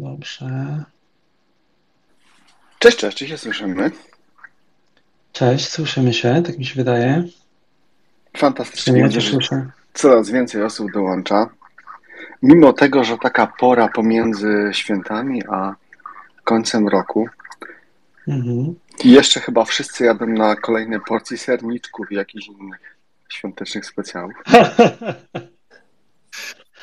Dobrze. Cześć, cześć, czy się słyszymy? Cześć, słyszymy się, tak mi się wydaje. Fantastycznie. Ja słyszę. Coraz więcej osób dołącza. Mimo tego, że taka pora pomiędzy świętami a końcem roku. Mhm. I jeszcze chyba wszyscy jadą na kolejne porcje serniczków i jakichś innych świątecznych specjałów.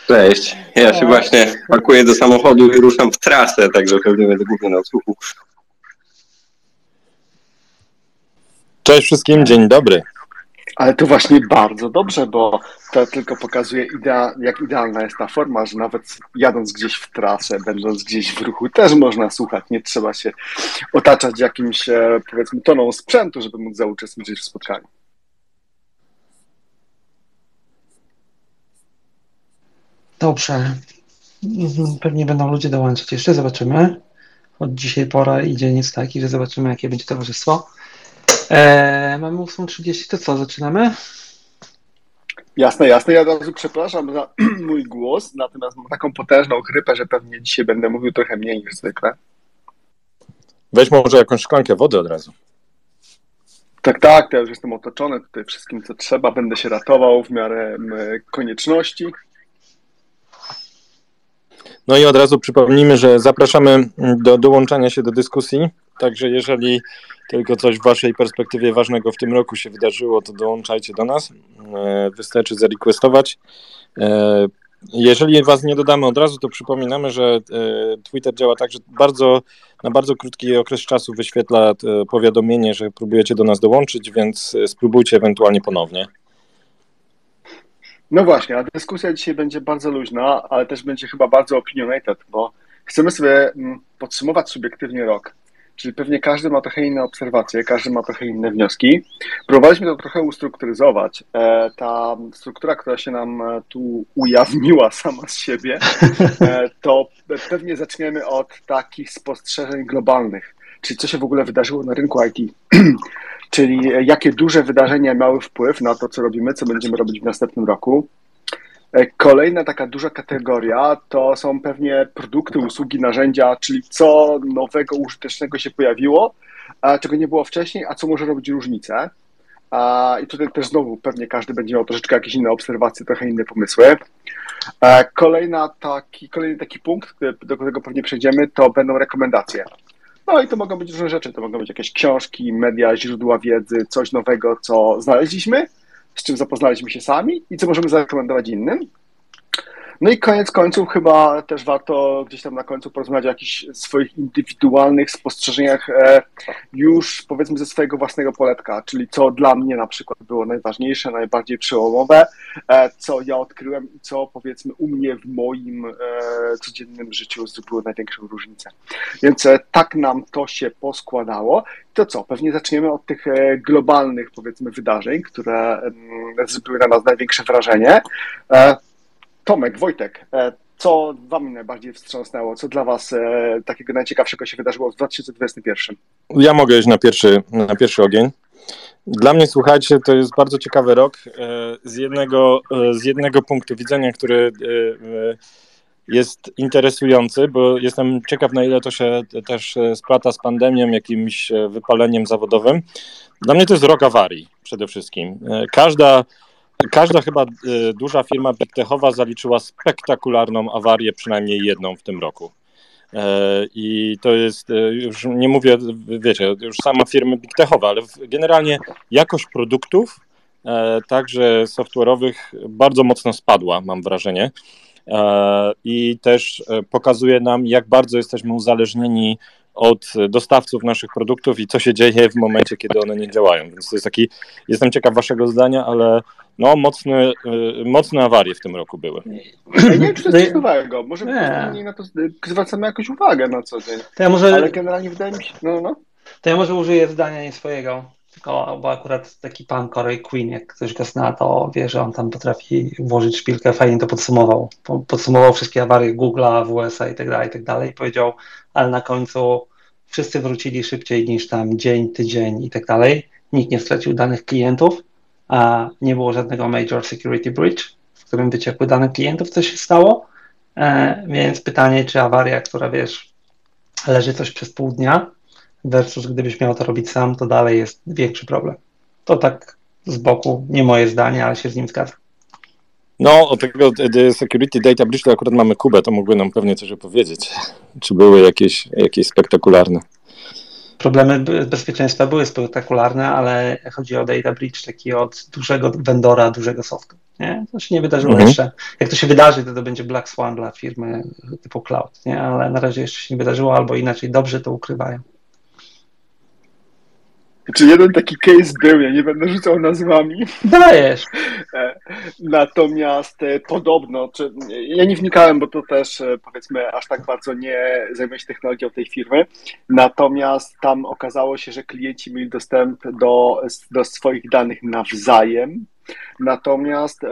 Cześć. Ja się właśnie pakuję do samochodu i ruszam w trasę, także pewnie będę głównie na odsłuchu. Cześć wszystkim, dzień dobry. Ale to właśnie bardzo dobrze, bo to tylko pokazuje, idea, jak idealna jest ta forma, że nawet jadąc gdzieś w trasę, będąc gdzieś w ruchu, też można słuchać. Nie trzeba się otaczać jakimś, e, powiedzmy, toną sprzętu, żeby móc zauczestniczyć w spotkaniu. Dobrze. Pewnie będą ludzie dołączać jeszcze, zobaczymy. Od dzisiaj pora i dzień jest taki, że zobaczymy, jakie będzie towarzystwo. Eee, mamy 8.30, to co, zaczynamy? Jasne, jasne. Ja od razu przepraszam za mój głos, natomiast mam taką potężną chrypę, że pewnie dzisiaj będę mówił trochę mniej niż zwykle. Weź może jakąś szklankę wody od razu. Tak, tak, ja już jestem otoczony tutaj wszystkim, co trzeba. Będę się ratował w miarę konieczności. No i od razu przypomnijmy, że zapraszamy do dołączania się do dyskusji. Także jeżeli tylko coś w Waszej perspektywie ważnego w tym roku się wydarzyło, to dołączajcie do nas. E, wystarczy zarequestować. E, jeżeli Was nie dodamy od razu, to przypominamy, że e, Twitter działa tak, że bardzo, na bardzo krótki okres czasu wyświetla powiadomienie, że próbujecie do nas dołączyć, więc spróbujcie ewentualnie ponownie. No właśnie, a dyskusja dzisiaj będzie bardzo luźna, ale też będzie chyba bardzo opinionated, bo chcemy sobie mm, podsumować subiektywnie rok. Czyli pewnie każdy ma trochę inne obserwacje, każdy ma trochę inne wnioski. Próbowaliśmy to trochę ustrukturyzować. E, ta struktura, która się nam e, tu ujawniła sama z siebie, e, to pewnie zaczniemy od takich spostrzeżeń globalnych. Czyli co się w ogóle wydarzyło na rynku IT. Czyli jakie duże wydarzenia miały wpływ na to, co robimy, co będziemy robić w następnym roku. E, kolejna taka duża kategoria to są pewnie produkty, usługi, narzędzia, czyli co nowego, użytecznego się pojawiło, czego nie było wcześniej, a co może robić różnicę. I tutaj też znowu pewnie każdy będzie miał troszeczkę jakieś inne obserwacje, trochę inne pomysły. E, kolejna taki, kolejny taki punkt, do którego pewnie przejdziemy, to będą rekomendacje. No i to mogą być różne rzeczy. To mogą być jakieś książki, media, źródła wiedzy, coś nowego, co znaleźliśmy, z czym zapoznaliśmy się sami i co możemy zarekomendować innym. No i koniec końców chyba też warto gdzieś tam na końcu porozmawiać o jakichś swoich indywidualnych spostrzeżeniach e, już powiedzmy ze swojego własnego poletka, czyli co dla mnie na przykład było najważniejsze, najbardziej przełomowe, e, co ja odkryłem i co powiedzmy u mnie w moim e, codziennym życiu zrobiło największą różnicę. Więc tak nam to się poskładało. To co, pewnie zaczniemy od tych globalnych powiedzmy wydarzeń, które mm, zrobiły na nas największe wrażenie. Tomek, Wojtek, e, co Wam najbardziej wstrząsnęło? Co dla Was e, takiego najciekawszego się wydarzyło w 2021? Ja mogę iść na pierwszy, na pierwszy ogień. Dla mnie, słuchajcie, to jest bardzo ciekawy rok e, z jednego, z jednego punktu widzenia, który jest interesujący, bo jestem ciekaw, na ile to się też splata z pandemią, jakimś wypaleniem zawodowym. Dla mnie to jest rok awarii przede wszystkim. Każda Każda chyba y, duża firma bigtechowa zaliczyła spektakularną awarię, przynajmniej jedną w tym roku. I to jest, już nie mówię, wiecie, już sama firmy big techowe, ale generalnie jakość produktów, także software'owych, bardzo mocno spadła, mam wrażenie. I też pokazuje nam, jak bardzo jesteśmy uzależnieni od dostawców naszych produktów i co się dzieje w momencie, kiedy one nie działają. Więc to jest taki, jestem ciekaw waszego zdania, ale no mocne, y, mocne awarie w tym roku były. Ja nie wiem, czy to jest coś nowego. Może nie. na to zwracamy jakąś uwagę na co dzień. To ja może, ale generalnie wydaje mi się, no, no. To ja może użyję zdania nie swojego, tylko, bo akurat taki pan Corey Queen, jak ktoś go zna, to wie, że on tam potrafi włożyć szpilkę, fajnie to podsumował. Podsumował wszystkie awarie Google'a, WSA i tak dalej, i tak dalej. I powiedział, ale na końcu wszyscy wrócili szybciej niż tam dzień, tydzień i tak dalej. Nikt nie stracił danych klientów, a nie było żadnego major security breach, w którym wyciekły dane klientów, co się stało. E, więc pytanie, czy awaria, która wiesz, leży coś przez pół dnia, versus gdybyś miał to robić sam, to dalej jest większy problem. To tak z boku, nie moje zdanie, ale się z nim zgadzam. No, o tego Security Data Breach to akurat mamy Kubę, to mógłby nam pewnie coś opowiedzieć. Czy były jakieś, jakieś spektakularne? Problemy bezpieczeństwa były spektakularne, ale chodzi o data breach taki od dużego vendora, dużego softu. Nie? To się nie wydarzyło mhm. jeszcze. Jak to się wydarzy, to to będzie Black Swan dla firmy typu cloud, nie? ale na razie jeszcze się nie wydarzyło, albo inaczej dobrze to ukrywają. Czy jeden taki case był, ja nie będę rzucał nazwami. Dajesz. E, natomiast e, podobno, czy, ja nie wnikałem, bo to też e, powiedzmy aż tak bardzo nie zajmuję się technologią tej firmy, natomiast tam okazało się, że klienci mieli dostęp do, do swoich danych nawzajem, Natomiast e,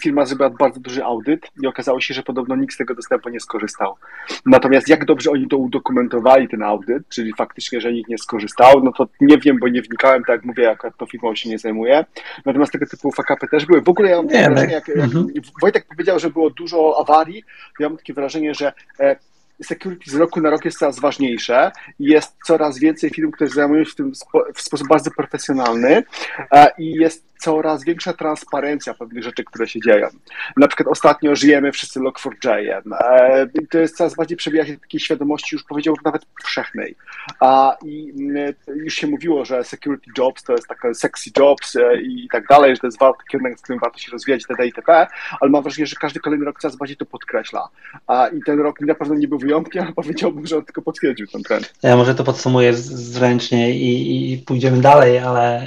firma zrobiła bardzo duży audyt i okazało się, że podobno nikt z tego dostępu nie skorzystał. Natomiast jak dobrze oni to udokumentowali, ten audyt, czyli faktycznie, że nikt nie skorzystał, no to nie wiem, bo nie wnikałem, tak jak mówię, jak to firmą się nie zajmuje. Natomiast tego typu fakapy też były. W ogóle ja mam takie wrażenie, jak, jak mhm. Wojtek powiedział, że było dużo awarii, ja mam takie wrażenie, że e, security z roku na rok jest coraz ważniejsze i jest coraz więcej firm, które zajmują się tym w sposób bardzo profesjonalny e, i jest coraz większa transparencja pewnych rzeczy, które się dzieją. Na przykład ostatnio żyjemy wszyscy Log4j. E, to jest coraz bardziej przebija się takiej świadomości, już powiedziałbym nawet powszechnej. A i mm, już się mówiło, że security jobs to jest taka sexy jobs e, i tak dalej, że to jest kierunek, w którym warto się rozwijać itd. itp., ale mam wrażenie, że każdy kolejny rok coraz bardziej to podkreśla. A i ten rok na pewno nie był wyjątkiem, ale powiedziałbym, że on tylko potwierdził ten trend. Ja może to podsumuję zręcznie i, i pójdziemy dalej, ale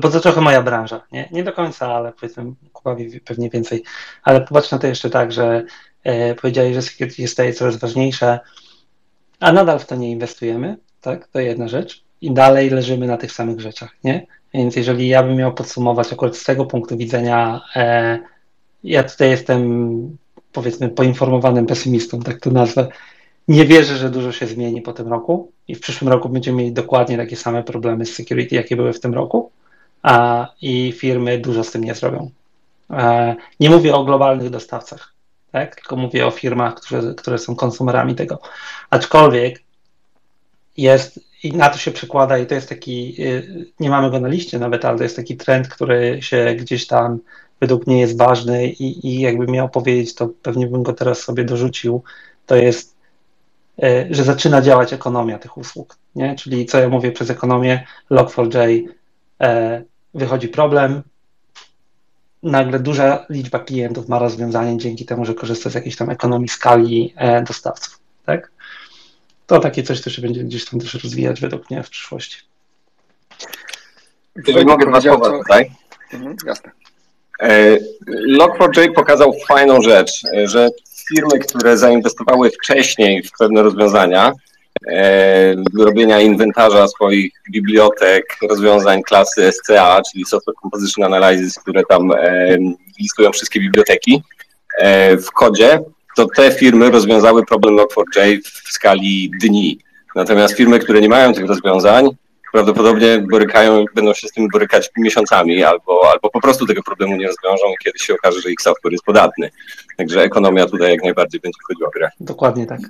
bo to trochę moja branża. Nie, nie do końca, ale powiedzmy Kuba pewnie więcej. Ale popatrz na to jeszcze tak, że e, powiedziałeś, że security staje coraz ważniejsze, a nadal w to nie inwestujemy, tak? To jedna rzecz. I dalej leżymy na tych samych rzeczach, nie? Więc jeżeli ja bym miał podsumować akurat z tego punktu widzenia, e, ja tutaj jestem powiedzmy poinformowanym pesymistą, tak to nazwę. Nie wierzę, że dużo się zmieni po tym roku i w przyszłym roku będziemy mieli dokładnie takie same problemy z security, jakie były w tym roku a, i firmy dużo z tym nie zrobią. E, nie mówię o globalnych dostawcach, tak? tylko mówię o firmach, które, które są konsumerami tego. Aczkolwiek jest, i na to się przekłada, i to jest taki, y, nie mamy go na liście nawet, ale to jest taki trend, który się gdzieś tam według mnie jest ważny i, i jakbym miał powiedzieć, to pewnie bym go teraz sobie dorzucił, to jest, y, że zaczyna działać ekonomia tych usług, nie? czyli co ja mówię przez ekonomię, Log4j E, wychodzi problem, nagle duża liczba klientów ma rozwiązanie dzięki temu, że korzysta z jakiejś tam ekonomii skali e, dostawców, tak? To takie coś, co się będzie gdzieś tam też rozwijać według mnie w przyszłości. Jeżeli mogę dwa słowa tutaj. Mhm, jasne. E, Log4j pokazał fajną rzecz, że firmy, które zainwestowały wcześniej w pewne rozwiązania, E, robienia inwentarza swoich bibliotek, rozwiązań klasy SCA, czyli Software Composition Analysis, które tam e, listują wszystkie biblioteki e, w kodzie, to te firmy rozwiązały problem Log4j w skali dni. Natomiast firmy, które nie mają tych rozwiązań, prawdopodobnie borykają, będą się z tym borykać miesiącami albo, albo po prostu tego problemu nie rozwiążą i kiedyś się okaże, że ich software jest podatny. Także ekonomia tutaj jak najbardziej będzie wchodziła w grę. Dokładnie tak.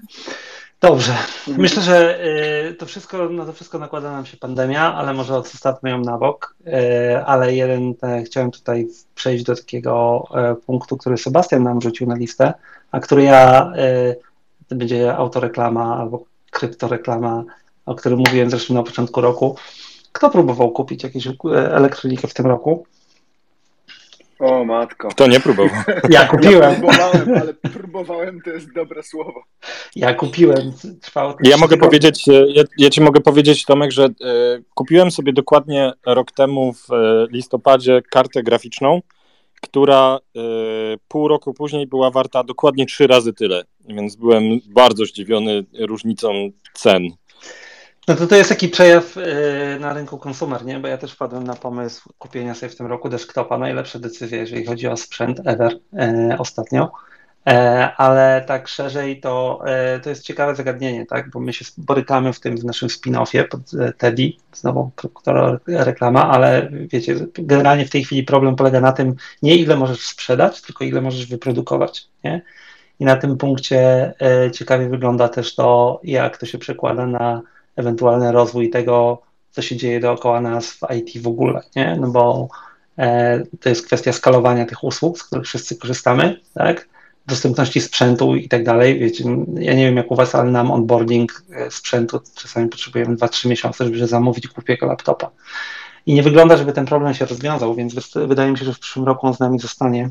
Dobrze. Mhm. Myślę, że y, to wszystko, na to wszystko nakłada nam się pandemia, ale może odstawmy ją na bok. Y, ale jeden, e, chciałem tutaj przejść do takiego e, punktu, który Sebastian nam rzucił na listę, a który ja będzie autoreklama albo kryptoreklama, o którym mówiłem zresztą na początku roku. Kto próbował kupić jakieś elektronikę w tym roku? O matko. Kto nie próbował? Ja kupiłem. Ja próbowałem, ale próbowałem to jest dobre słowo. Ja kupiłem. Trwało ja mogę powiedzieć, e, ja, ja, ci mogę powiedzieć, Tomek, że e, kupiłem sobie dokładnie rok temu w e, listopadzie kartę graficzną, która e, pół roku później była warta dokładnie trzy razy tyle, więc byłem bardzo zdziwiony różnicą cen. No to to jest taki przejaw yy, na rynku konsumer, nie? Bo ja też wpadłem na pomysł kupienia sobie w tym roku desktopa. Najlepsza decyzja, jeżeli chodzi o sprzęt ever yy, ostatnio. E, ale tak szerzej to, e, to jest ciekawe zagadnienie, tak? Bo my się borykamy w tym w naszym spin-offie pod Teddy, znowu reklama, ale wiecie, generalnie w tej chwili problem polega na tym, nie ile możesz sprzedać, tylko ile możesz wyprodukować, nie? I na tym punkcie ciekawie wygląda też to, jak to się przekłada na ewentualny rozwój tego, co się dzieje dookoła nas w IT w ogóle, nie? No bo e, to jest kwestia skalowania tych usług, z których wszyscy korzystamy, tak? Dostępności sprzętu i tak dalej. Wiecie, ja nie wiem jak u Was, ale nam onboarding e, sprzętu czasami potrzebujemy 2-3 miesiące, żeby zamówić głupiego laptopa. I nie wygląda, żeby ten problem się rozwiązał, więc wydaje mi się, że w przyszłym roku on z nami zostanie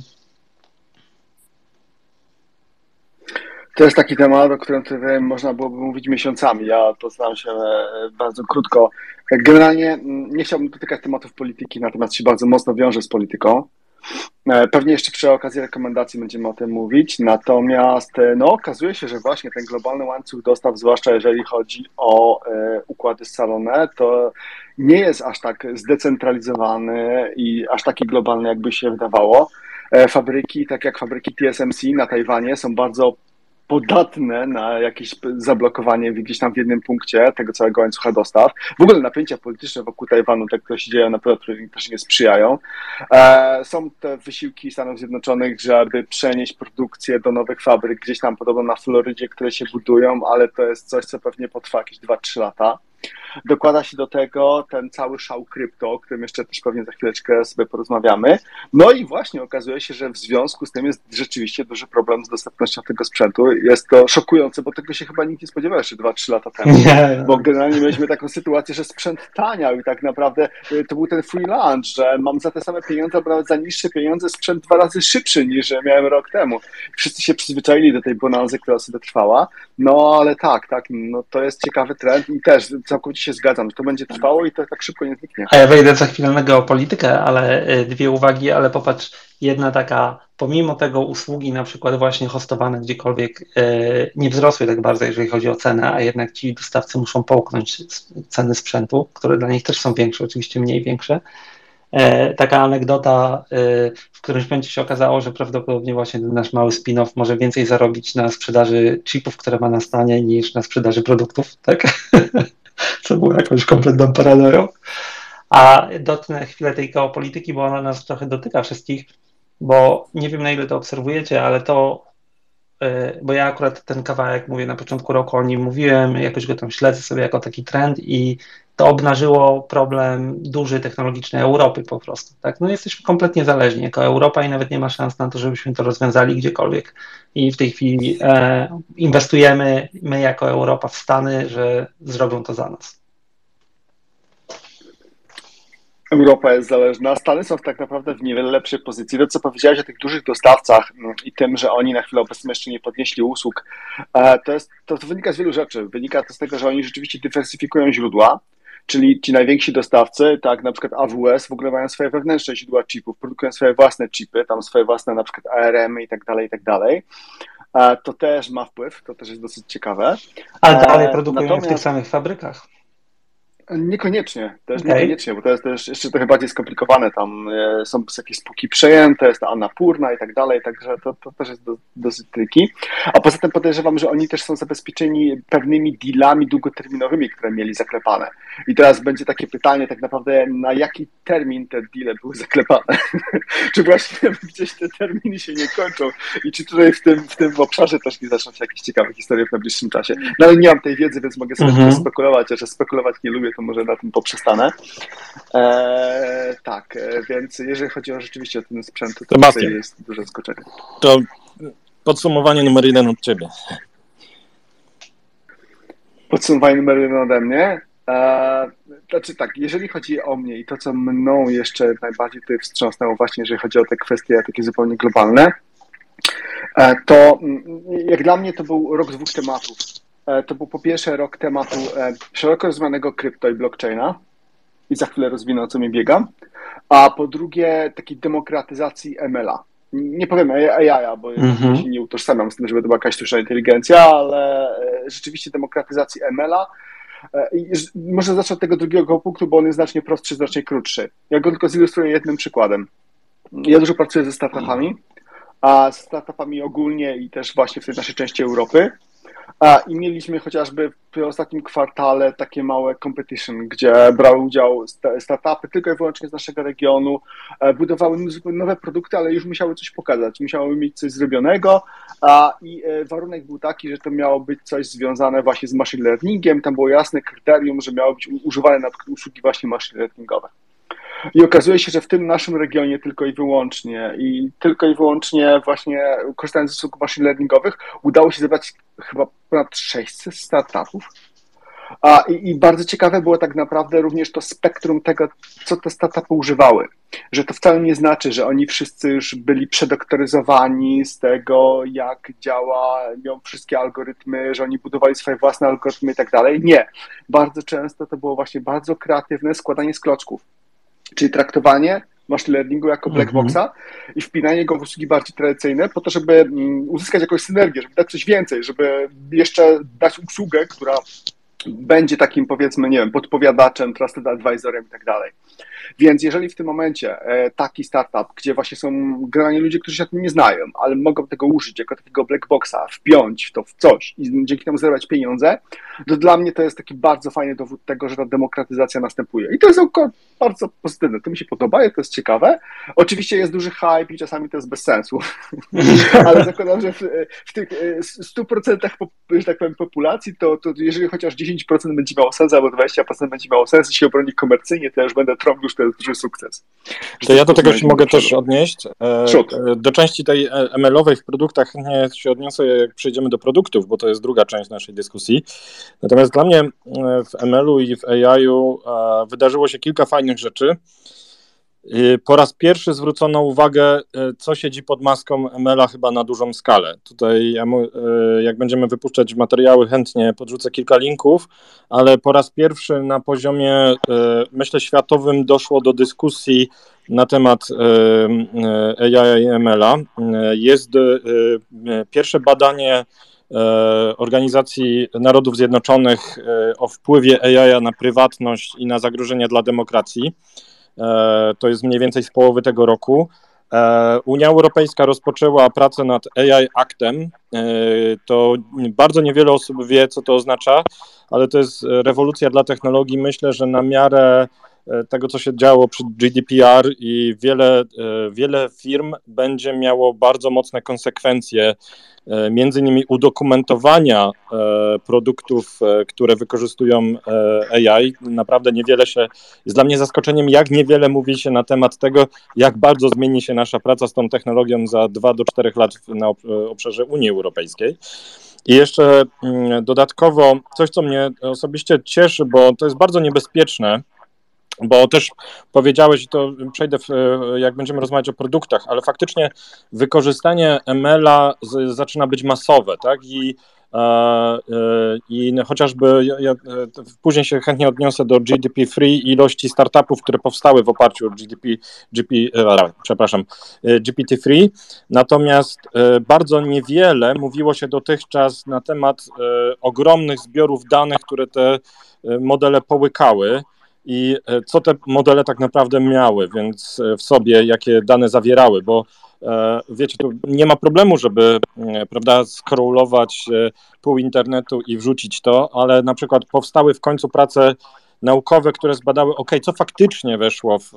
To jest taki temat, o którym tutaj można byłoby mówić miesiącami. Ja to znam się e, bardzo krótko. Generalnie nie chciałbym dotykać tematów polityki, natomiast się bardzo mocno wiąże z polityką. E, pewnie jeszcze przy okazji rekomendacji będziemy o tym mówić. Natomiast e, no, okazuje się, że właśnie ten globalny łańcuch dostaw, zwłaszcza jeżeli chodzi o układy scalone, to nie jest aż tak zdecentralizowany i aż taki globalny, jakby się wydawało. Fabryki, tak jak fabryki TSMC na Tajwanie, są bardzo podatne na jakieś zablokowanie gdzieś tam w jednym punkcie tego całego łańcucha dostaw. W ogóle napięcia polityczne wokół Tajwanu, te, które się dzieją na pewno też nie sprzyjają. E, są te wysiłki Stanów Zjednoczonych, żeby przenieść produkcję do nowych fabryk gdzieś tam podobno na Florydzie, które się budują, ale to jest coś, co pewnie potrwa jakieś 2-3 lata. Dokłada się do tego ten cały szał krypto, o którym jeszcze też pewnie za chwileczkę sobie porozmawiamy. No i właśnie okazuje się, że w związku z tym jest rzeczywiście duży problem z dostępnością tego sprzętu. Jest to szokujące, bo tego się chyba nikt nie spodziewał jeszcze 2-3 lata temu. Bo generalnie mieliśmy taką sytuację, że sprzęt taniał i tak naprawdę y, to był ten free lunch, że mam za te same pieniądze, albo nawet za niższe pieniądze sprzęt dwa razy szybszy niż miałem rok temu. Wszyscy się przyzwyczaili do tej bonanzy, która sobie trwała. No ale tak, tak, no to jest ciekawy trend i też całkowicie się zgadzam, to będzie trwało i to tak szybko nie zniknie. A ja wejdę za chwilę na geopolitykę, ale y, dwie uwagi, ale popatrz, jedna taka, pomimo tego usługi na przykład właśnie hostowane gdziekolwiek y, nie wzrosły tak bardzo, jeżeli chodzi o cenę, a jednak ci dostawcy muszą połknąć ceny sprzętu, które dla nich też są większe, oczywiście mniej większe. E, taka anegdota, y, w którymś momencie się okazało, że prawdopodobnie właśnie ten nasz mały spin-off może więcej zarobić na sprzedaży chipów, które ma na stanie, niż na sprzedaży produktów, tak? co było jakąś kompletną paranoją. A dotknę chwilę tej geopolityki, bo ona nas trochę dotyka wszystkich, bo nie wiem na ile to obserwujecie, ale to, y, bo ja akurat ten kawałek mówię na początku roku o nim mówiłem, jakoś go tam śledzę sobie jako taki trend i to obnażyło problem duży technologiczny Europy po prostu. Tak? No jesteśmy kompletnie zależni jako Europa i nawet nie ma szans na to, żebyśmy to rozwiązali gdziekolwiek. I w tej chwili e, inwestujemy my jako Europa w Stany, że zrobią to za nas. Europa jest zależna. Stany są tak naprawdę w niewiele lepszej pozycji. To, co powiedziałeś o tych dużych dostawcach mm, i tym, że oni na chwilę obecną jeszcze nie podnieśli usług, e, to, jest, to, to wynika z wielu rzeczy. Wynika to z tego, że oni rzeczywiście dywersyfikują źródła, czyli ci najwięksi dostawcy, tak, na przykład AWS w ogóle mają swoje wewnętrzne źródła chipów, produkują swoje własne chipy, tam swoje własne na przykład ARM i tak dalej, i tak dalej. To też ma wpływ, to też jest dosyć ciekawe. Ale dalej produkują Natomiast... w tych samych fabrykach. Niekoniecznie, też okay. niekoniecznie, bo to jest też jeszcze trochę bardziej skomplikowane. Tam e, są jakieś spółki przejęte, jest ta Annapurna i tak dalej, także to, to też jest do, dosyć triki. A poza tym podejrzewam, że oni też są zabezpieczeni pewnymi dealami długoterminowymi, które mieli zaklepane. I teraz będzie takie pytanie tak naprawdę, na jaki termin te deale były zaklepane? czy właśnie gdzieś te terminy się nie kończą i czy tutaj w tym, w tym obszarze też nie zaczną się jakieś ciekawe historie w najbliższym czasie? No ale nie mam tej wiedzy, więc mogę sobie -hmm. spekulować, a że spekulować nie lubię, to może na tym poprzestanę. E, tak, e, więc jeżeli chodzi o rzeczywiście o ten sprzęt, to jest duże zaskoczenie. To podsumowanie numer jeden od ciebie. podsumowanie numer jeden ode mnie. E, znaczy tak, jeżeli chodzi o mnie i to, co mną jeszcze najbardziej tutaj wstrząsnęło właśnie, jeżeli chodzi o te kwestie takie zupełnie globalne, to mm, jak dla mnie to był rok dwóch tematów. E, to był po pierwsze rok tematu szeroko rozumianego krypto i blockchaina i za chwilę rozwinę, o co mi biegam, a po drugie takiej demokratyzacji ML-a. Nie powiem AI, bo mhm. się nie utożsamiam z tym, żeby to była jakaś sztuczna inteligencja, ale rzeczywiście demokratyzacji ML-a, E, może zacznę od tego drugiego punktu, bo on jest znacznie prostszy, znacznie krótszy. Ja go tylko zilustruję jednym przykładem. Ja dużo pracuję ze startupami, a z startupami ogólnie i też właśnie w tej naszej części Europy. A, I mieliśmy chociażby w ostatnim kwartale takie małe competition, gdzie brały udział startupy tylko i wyłącznie z naszego regionu, e, budowały nowe produkty, ale już musiały coś pokazać, musiały mieć coś zrobionego. A, i e, warunek był taki, że to miało być coś związane właśnie z machine learningiem, tam było jasne kryterium, że miało być używane na usługi właśnie machine learningowe. I okazuje się, że w tym naszym regionie tylko i wyłącznie i tylko i wyłącznie właśnie korzystając z usług machine learningowych udało się zebrać chyba ponad 600 startupów. A, i, I bardzo ciekawe było tak naprawdę również to spektrum tego, co te startupy używały. Że to wcale nie znaczy, że oni wszyscy już byli przedoktoryzowani z tego, jak działają wszystkie algorytmy, że oni budowali swoje własne algorytmy i tak dalej. Nie. Bardzo często to było właśnie bardzo kreatywne składanie z klocków czyli traktowanie machine learningu jako black mhm. boxa i wpinanie go w usługi bardziej tradycyjne po to, żeby mm, uzyskać jakąś synergię, żeby dać coś więcej, żeby jeszcze dać usługę, która będzie takim powiedzmy, nie wiem, podpowiadaczem, trusted advisorem i tak dalej. Więc jeżeli w tym momencie e, taki startup, gdzie właśnie są generalnie ludzie, którzy się tym nie znają, ale mogą tego użyć jako takiego black boxa, wpiąć to w coś i dzięki temu zarabiać pieniądze, to dla mnie to jest taki bardzo fajny dowód tego, że ta demokratyzacja następuje. I to jest bardzo pozytywne. To mi się podoba, to jest ciekawe. Oczywiście jest duży hype i czasami to jest bez sensu, ale zakładam, że w, w tych 100% e, że tak powiem, populacji, to, to jeżeli chociaż 10% będzie miało sens, albo 20% będzie miało sens i się obroni komercyjnie, to ja już będę trąbił, że to jest duży sukces. To ja do tego się mogę też odnieść. E, e, do części tej ML-owej w produktach nie się odniosę, jak przejdziemy do produktów, bo to jest druga część naszej dyskusji. Natomiast dla mnie w ML-u i w AI-u wydarzyło się kilka fajnych rzeczy. Po raz pierwszy zwrócono uwagę, e, co siedzi pod maską ML-a chyba na dużą skalę. Tutaj, e, jak będziemy wypuszczać materiały, chętnie podrzucę kilka linków, ale po raz pierwszy na poziomie, myślę, światowym doszło do dyskusji na temat AI i ML-a. Jest pierwsze badanie Organizacji Narodów Zjednoczonych o wpływie AI na prywatność i na zagrożenia dla demokracji. E, to jest mniej więcej z połowy tego roku. E, Unia Europejska rozpoczęła pracę nad AI Actem. E, to bardzo niewiele osób wie, co to oznacza, ale to jest rewolucja dla technologii. Myślę, że na miarę tego, co się działo przy GDPR i wiele, wiele firm będzie miało bardzo mocne konsekwencje E, między innymi udokumentowania e, produktów, e, które wykorzystują AI. Naprawdę niewiele się, jest dla mnie zaskoczeniem, jak niewiele mówi się na temat tego, jak bardzo zmieni się nasza praca z tą technologią za 2 do 4 lat na obszarze Unii Europejskiej. I jeszcze mm, dodatkowo coś, co mnie osobiście cieszy, bo to jest bardzo niebezpieczne, bo też powiedziałeś, i to przejdę, w, jak będziemy rozmawiać o produktach, ale faktycznie wykorzystanie ML-a z, zaczyna być masowe, tak? I, e, e, i chociażby ja, ja, e, później się chętnie odniosę do GDP-free ilości startupów, które powstały w oparciu o GDP, GP, przepraszam, GPT-free, natomiast bardzo niewiele mówiło się dotychczas na temat ogromnych zbiorów danych, które te modele połykały i e, co te modele tak naprawdę miały, więc e, w sobie, jakie dane zawierały, bo e, wiecie, tu nie ma problemu, żeby prawda, scrollować pół internetu i wrzucić to, ale na przykład powstały w końcu prace naukowe, które zbadały, ok, co faktycznie weszło w,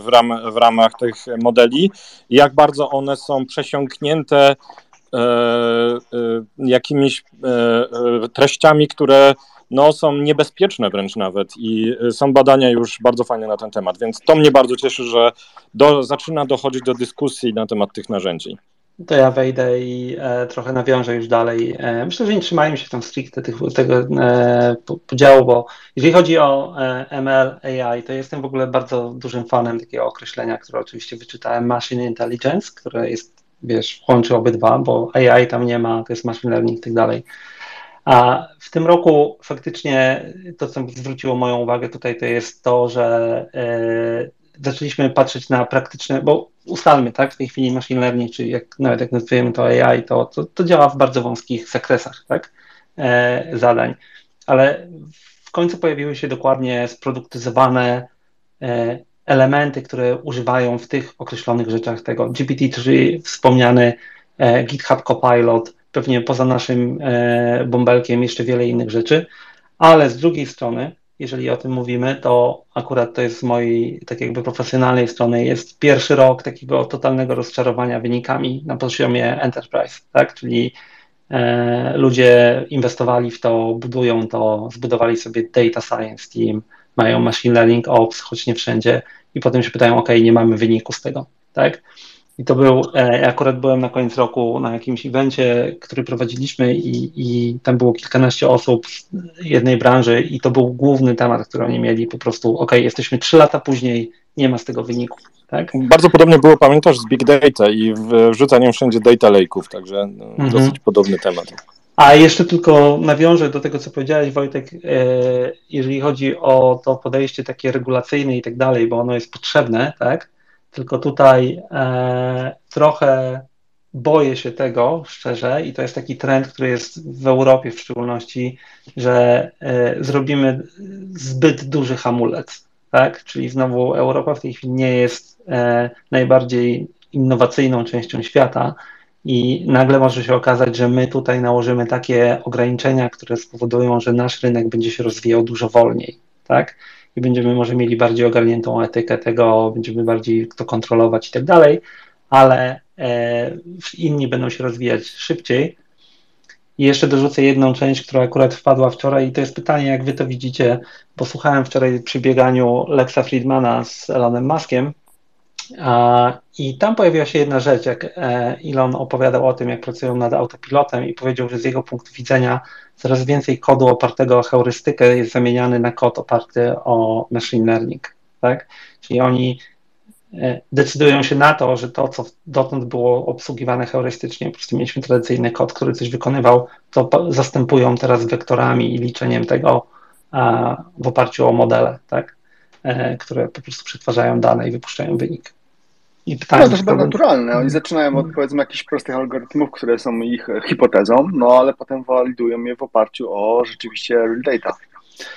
w, ram, w ramach tych modeli jak bardzo one są przesiąknięte e, e, jakimiś e, treściami, które no, są niebezpieczne wręcz nawet i y, są badania już bardzo fajne na ten temat, więc to mnie bardzo cieszy, że do, zaczyna dochodzić do dyskusji na temat tych narzędzi. To ja wejdę i e, trochę nawiążę już dalej. E, myślę, że nie trzymają się tam stricte tych, tego e, podziału, bo jeżeli chodzi o e, ML, AI, to jestem w ogóle bardzo dużym fanem takiego określenia, które oczywiście wyczytałem, Machine Intelligence, które jest, wiesz, łączy obydwa, bo AI tam nie ma, to jest machine learning i tak dalej. A w tym roku faktycznie to, co zwróciło moją uwagę tutaj, to jest to, że e, zaczęliśmy patrzeć na praktyczne, bo ustalmy, tak, w tej chwili machine learning, czy jak, nawet jak nazywamy to AI, to, to, to działa w bardzo wąskich zakresach, tak, e, zadań, ale w końcu pojawiły się dokładnie sproduktyzowane e, elementy, które używają w tych określonych rzeczach tego. GPT-3 wspomniany, e, GitHub Copilot, pewnie poza naszym e, bąbelkiem jeszcze wiele innych rzeczy, ale z drugiej strony jeżeli o tym mówimy, to akurat to jest z mojej tak jakby profesjonalnej strony, jest pierwszy rok takiego totalnego rozczarowania wynikami na poziomie enterprise, tak, czyli e, ludzie inwestowali w to, budują to, zbudowali sobie data science team, mają machine learning ops, choć nie wszędzie i potem się pytają, ok, nie mamy wyniku z tego, tak, i to był, e, akurat byłem na koniec roku na jakimś evencie, który prowadziliśmy i, i tam było kilkanaście osób z jednej branży i to był główny temat, który oni mieli, po prostu, ok, jesteśmy trzy lata później, nie ma z tego wyniku. Tak? Bardzo podobnie było, pamiętasz, z Big Data i wrzucaniem wszędzie data lake'ów, także no, mhm. dosyć podobny temat. A jeszcze tylko nawiążę do tego, co powiedziałeś, Wojtek, e, jeżeli chodzi o to podejście takie regulacyjne i tak dalej, bo ono jest potrzebne, tak? Tylko tutaj e, trochę boję się tego, szczerze, i to jest taki trend, który jest w Europie w szczególności, że e, zrobimy zbyt duży hamulec, tak? Czyli znowu Europa w tej chwili nie jest e, najbardziej innowacyjną częścią świata i nagle może się okazać, że my tutaj nałożymy takie ograniczenia, które spowodują, że nasz rynek będzie się rozwijał dużo wolniej, tak? I będziemy może mieli bardziej ogarniętą etykę tego, będziemy bardziej to kontrolować i tak dalej, ale e, inni będą się rozwijać szybciej. I jeszcze dorzucę jedną część, która akurat wpadła wczoraj i to jest pytanie, jak wy to widzicie, bo słuchałem wczoraj przy bieganiu Lexa Friedmana z Elonem Muskiem i tam pojawiła się jedna rzecz, jak e, Elon opowiadał o tym, jak pracują nad autopilotem i powiedział, że z jego punktu widzenia coraz więcej kodu opartego o heurystykę jest zamieniany na kod oparty o machine learning. Tak? Czyli oni e, decydują się na to, że to, co dotąd było obsługiwane heurystycznie, po prostu mieliśmy tradycyjny kod, który coś wykonywał, to zastępują teraz wektorami i liczeniem tego w oparciu o modele, tak? E, które po prostu przetwarzają dane i wypuszczają wynik. I pytanie, no to chyba naturalne. Oni zaczynają od powiedzmy jakichś prostych algorytmów, które są ich hipotezą, no ale potem walidują je w oparciu o rzeczywiście real data.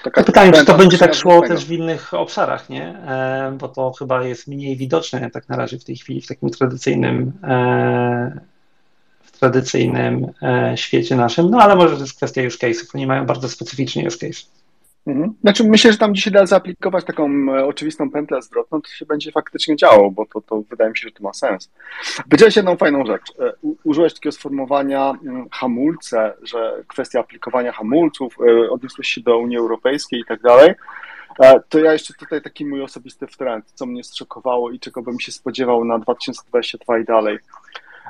Taka pytanie, czy to będzie tak szło też w innych obszarach, nie? E, bo to chyba jest mniej widoczne tak na razie w tej chwili w takim tradycyjnym e, w tradycyjnym e, świecie naszym, no ale może to jest kwestia use case'ów. Oni mają bardzo specyficzny use case. Mhm. Znaczy myślę, że tam dzisiaj da zaaplikować taką e, oczywistą pętlę zwrotną, to się będzie faktycznie działo, bo to, to wydaje mi się, że to ma sens. Powiedziałeś jedną fajną rzecz. E, użyłeś takiego sformułowania mm, hamulce, że kwestia aplikowania hamulców, e, odniosłeś się do Unii Europejskiej i tak dalej. To ja jeszcze tutaj taki mój osobisty trend, co mnie zszokowało i czego bym się spodziewał na 2022 i dalej.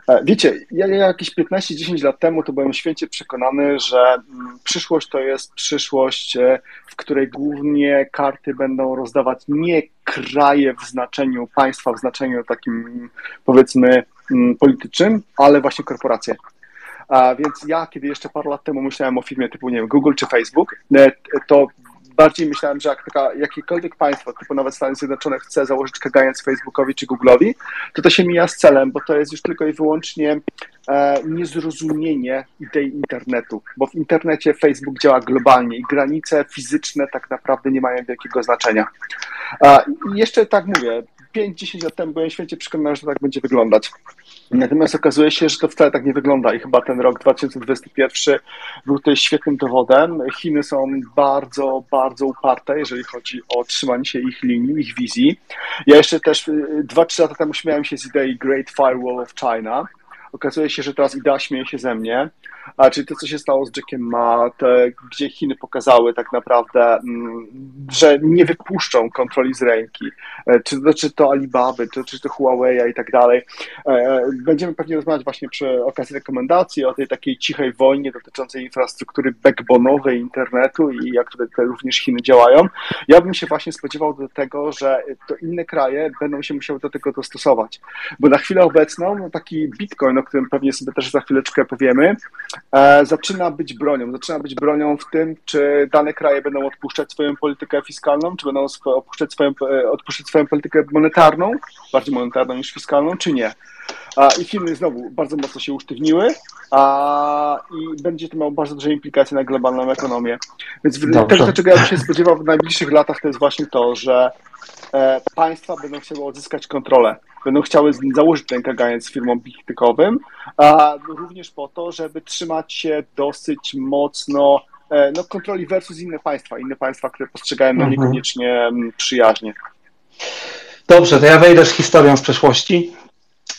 E, wiecie, ja, ja jakieś 15-10 lat temu to byłem święcie przekonany, że mm, przyszłość to jest przyszłość, e, w której głównie karty będą rozdawać nie kraje w znaczeniu państwa, w znaczeniu takim powiedzmy mm, politycznym, ale właśnie korporacje. A więc ja, kiedy jeszcze parę lat temu myślałem o firmie typu, nie wiem, Google czy Facebook, e, to bardziej myślałem, że jak taka, jakiekolwiek państwo, typu nawet Stany Zjednoczone, chce założyć kagając Facebookowi czy Google'owi, to to się mija z celem, bo to jest już tylko i wyłącznie e, niezrozumienie idei internetu, bo w internecie Facebook działa globalnie i granice fizyczne tak naprawdę nie mają wielkiego znaczenia. E, jeszcze tak mówię, 5-10 lat temu byłem święcie przekonany, że to tak będzie wyglądać. Natomiast okazuje się, że to wcale tak nie wygląda i chyba ten rok 2021 był tutaj świetnym dowodem. Chiny są bardzo, bardzo uparte, jeżeli chodzi o trzymanie się ich linii, ich wizji. Ja jeszcze też 2-3 y, lata temu śmiałem się z idei Great Firewall of China, okazuje się, że teraz idea śmieje się ze mnie, a czyli to, co się stało z Jackiem Ma, te, gdzie Chiny pokazały tak naprawdę, mm, że nie wypuszczą kontroli z ręki, e, czy, czy to Alibaby, czy, czy to Huawei i tak dalej. E, będziemy pewnie rozmawiać właśnie przy okazji rekomendacji o tej takiej cichej wojnie dotyczącej infrastruktury backbone'owej internetu i jak tutaj również Chiny działają. Ja bym się właśnie spodziewał do tego, że to inne kraje będą się musiały do tego dostosować, bo na chwilę obecną taki Bitcoin, o którym pewnie sobie też za chwileczkę powiemy, e, zaczyna być bronią. Zaczyna być bronią w tym, czy dane kraje będą odpuszczać swoją politykę fiskalną, czy będą odpuszczać swoją, e, odpuszczać swoją politykę monetarną, bardziej monetarną niż fiskalną, czy nie. I Chiny znowu bardzo mocno się usztywniły a, i będzie to miało bardzo duże implikacje na globalną ekonomię. Więc to, czego ja bym się spodziewał w najbliższych latach, to jest właśnie to, że e, państwa będą chciały odzyskać kontrolę będą chciały założyć ten kaganiec firmom bichtykowym, a również po to, żeby trzymać się dosyć mocno e, no, kontroli versus inne państwa, inne państwa, które postrzegają no, mhm. niekoniecznie mm, przyjaźnie. Dobrze, to ja wejdę z historią z przeszłości,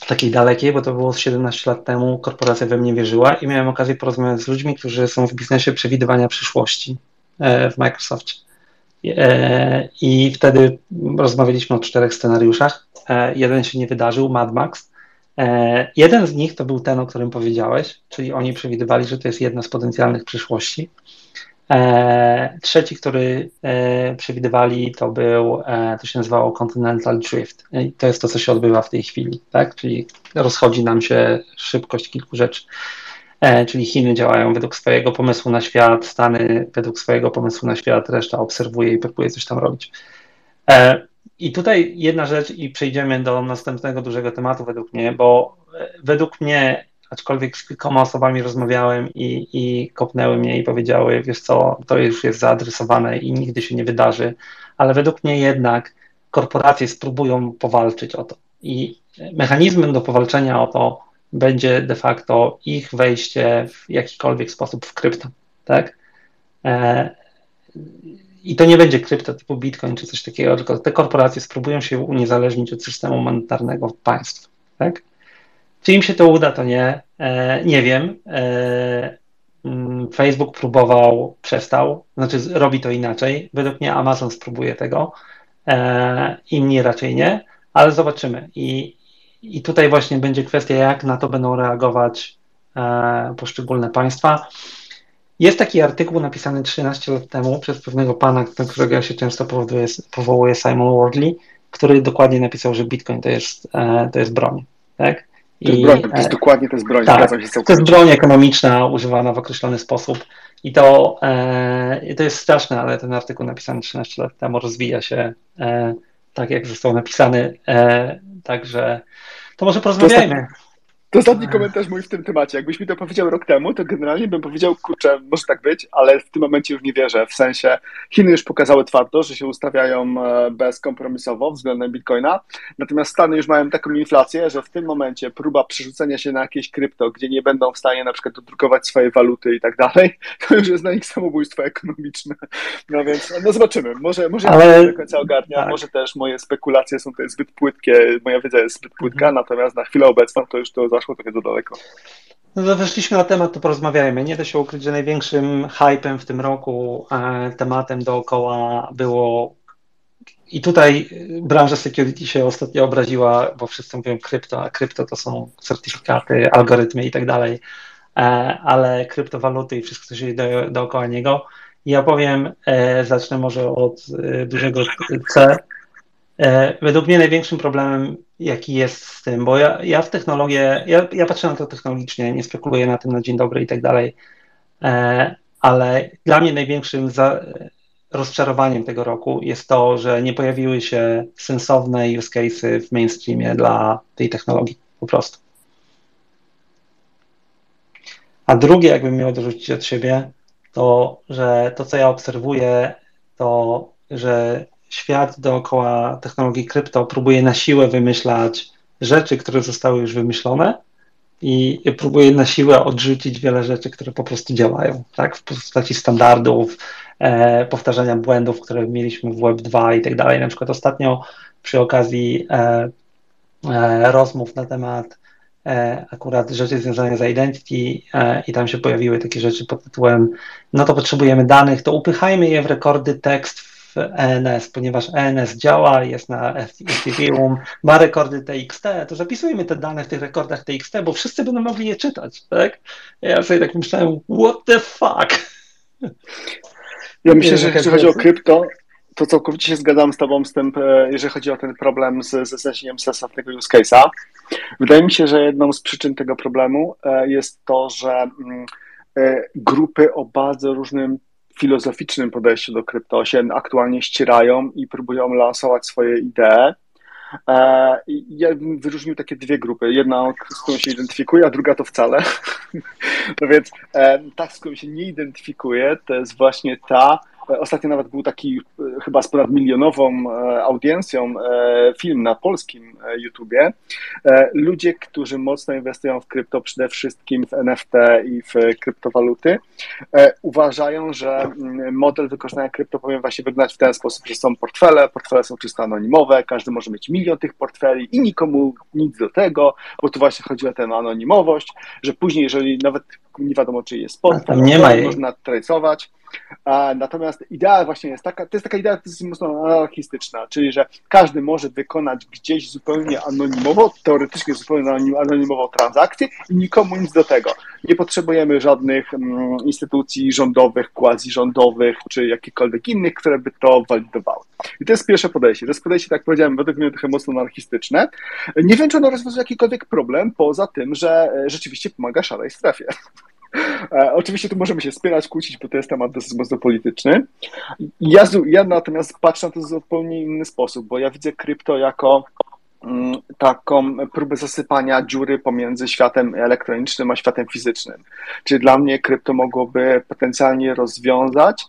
takiej dalekiej, bo to było 17 lat temu, korporacja we mnie wierzyła i miałem okazję porozmawiać z ludźmi, którzy są w biznesie przewidywania przyszłości e, w Microsoftie. E, I wtedy rozmawialiśmy o czterech scenariuszach. E, jeden się nie wydarzył, Mad Max. Jeden z nich to był ten, o którym powiedziałeś, czyli oni przewidywali, że to jest jedna z potencjalnych przyszłości. Trzeci, który przewidywali, to był, to się nazywało Continental Drift. I to jest to, co się odbywa w tej chwili, tak? Czyli rozchodzi nam się szybkość kilku rzeczy. E, czyli Chiny działają według swojego pomysłu na świat, Stany według swojego pomysłu na świat, reszta obserwuje i próbuje coś tam robić. E, I tutaj jedna rzecz, i przejdziemy do następnego dużego tematu według mnie, bo e, według mnie, aczkolwiek z kilkoma osobami rozmawiałem i, i kopnęły mnie i powiedziały, wiesz co, to już jest zaadresowane i nigdy się nie wydarzy, ale według mnie jednak korporacje spróbują powalczyć o to. I mechanizmem do powalczenia o to będzie de facto ich wejście w jakikolwiek sposób w krypto, tak? E, I to nie będzie krypto typu Bitcoin czy coś takiego, tylko te korporacje spróbują się uniezależnić od systemu monetarnego państw, tak? Czy im się to uda, to nie, e, nie wiem. E, mm, Facebook próbował, przestał, znaczy robi to inaczej. Według mnie Amazon spróbuje tego, inni raczej nie, ale zobaczymy. I i tutaj właśnie będzie kwestia, jak na to będą reagować e, poszczególne państwa. Jest taki artykuł napisany 13 lat temu przez pewnego pana, do którego ja się często powołuje, powołuje Simon Wardley, który dokładnie napisał, że Bitcoin to jest, e, to jest broń. Tak? I, to jest broń, to jest e, dokładnie to jest broń. Tak, to jest broń ekonomiczna używana w określony sposób. I to, e, to jest straszne, ale ten artykuł napisany 13 lat temu rozwija się e, tak, jak został napisany. E, także to może porozmawiajmy. To ostatni komentarz mój w tym temacie. Jakbyś mi to powiedział rok temu, to generalnie bym powiedział, kurczę, może tak być, ale w tym momencie już nie wierzę. W sensie Chiny już pokazały twardo, że się ustawiają e, bezkompromisowo względem Bitcoina, natomiast Stany już mają taką inflację, że w tym momencie próba przerzucenia się na jakieś krypto, gdzie nie będą w stanie na przykład dodrukować swojej waluty i tak dalej, to już jest dla nich samobójstwo ekonomiczne. No więc no zobaczymy. Może, może ale... nie do końca ogarnia, tak. może też moje spekulacje są tutaj zbyt płytkie, moja wiedza jest zbyt płytka, mhm. natomiast na chwilę obecną to już to zaszło trochę za daleko. No to weszliśmy na temat, to porozmawiajmy. Nie da się ukryć, że największym hypem w tym roku, e, tematem dookoła było i tutaj branża security się ostatnio obraziła, bo wszyscy mówią krypto, a krypto to są certyfikaty, algorytmy i tak dalej, e, ale kryptowaluty i wszystko, co się dzieje dookoła niego. Ja powiem, e, zacznę może od dużego C, według mnie największym problemem, jaki jest z tym, bo ja, ja w technologię, ja, ja patrzę na to technologicznie, nie spekuluję na tym na dzień dobry i tak dalej, e, ale dla mnie największym za, rozczarowaniem tego roku jest to, że nie pojawiły się sensowne use cases w mainstreamie dla tej technologii, po prostu. A drugie, jakbym miał dorzucić od siebie, to, że to, co ja obserwuję, to, że świat dookoła technologii krypto próbuje na siłę wymyślać rzeczy, które zostały już wymyślone i próbuje na siłę odrzucić wiele rzeczy, które po prostu działają, tak? W postaci standardów, e, powtarzania błędów, które mieliśmy w Web2 i tak dalej. Na przykład ostatnio przy okazji e, e, rozmów na temat e, akurat rzeczy związane z identity e, i tam się pojawiły takie rzeczy pod tytułem no to potrzebujemy danych, to upychajmy je w rekordy tekst w ENS, ponieważ ENS działa, jest na Ethereum, ma rekordy TXT, to zapisujmy te dane w tych rekordach TXT, bo wszyscy będą mogli je czytać, tak? Ja sobie tak myślałem, what the fuck? Ja myślę, że jeżeli chodzi o krypto, to całkowicie się zgadzam z Tobą z tym, e, jeżeli chodzi o ten problem z, ze znalezieniem sensownego use case'a. Wydaje mi się, że jedną z przyczyn tego problemu e, jest to, że mm, e, grupy o bardzo różnym filozoficznym podejściu do krypto się aktualnie ścierają i próbują lansować swoje idee. Ja bym wyróżnił takie dwie grupy. Jedna, z którą się identyfikuje, a druga to wcale. No więc ta, z którą się nie identyfikuje, to jest właśnie ta, Ostatnio nawet był taki e, chyba z ponad milionową e, audiencją e, film na polskim YouTubie. Ludzie, którzy mocno inwestują w krypto, przede wszystkim w NFT i w kryptowaluty, uważają, że mm, model wykorzystania krypto powinien właśnie wyglądać w ten sposób, że są portfele, portfele są czysto anonimowe, każdy może mieć milion tych portfeli i nikomu nic do tego, bo tu właśnie chodzi o tę anonimowość, że później, jeżeli nawet nie wiadomo, czy jest portfel, nie ma można tracować. Natomiast idea właśnie jest taka, to jest taka idea jest mocno anarchistyczna, czyli że każdy może wykonać gdzieś zupełnie anonimowo, teoretycznie zupełnie anonimową transakcję i nikomu nic do tego. Nie potrzebujemy żadnych mm, instytucji rządowych, quasi-rządowych czy jakichkolwiek innych, które by to walidowały. I to jest pierwsze podejście. To jest podejście, tak powiedziałem, według mnie trochę mocno anarchistyczne. Nie wiem, czy ono rozwiązuje jakikolwiek problem, poza tym, że e, rzeczywiście pomaga szarej strefie. E, oczywiście tu możemy się spierać, kłócić, bo to jest temat dosyć mocno polityczny. Ja, ja natomiast patrzę na to w zupełnie inny sposób, bo ja widzę krypto jako Mm, taką próbę zasypania dziury pomiędzy światem elektronicznym a światem fizycznym. Czyli dla mnie krypto mogłoby potencjalnie rozwiązać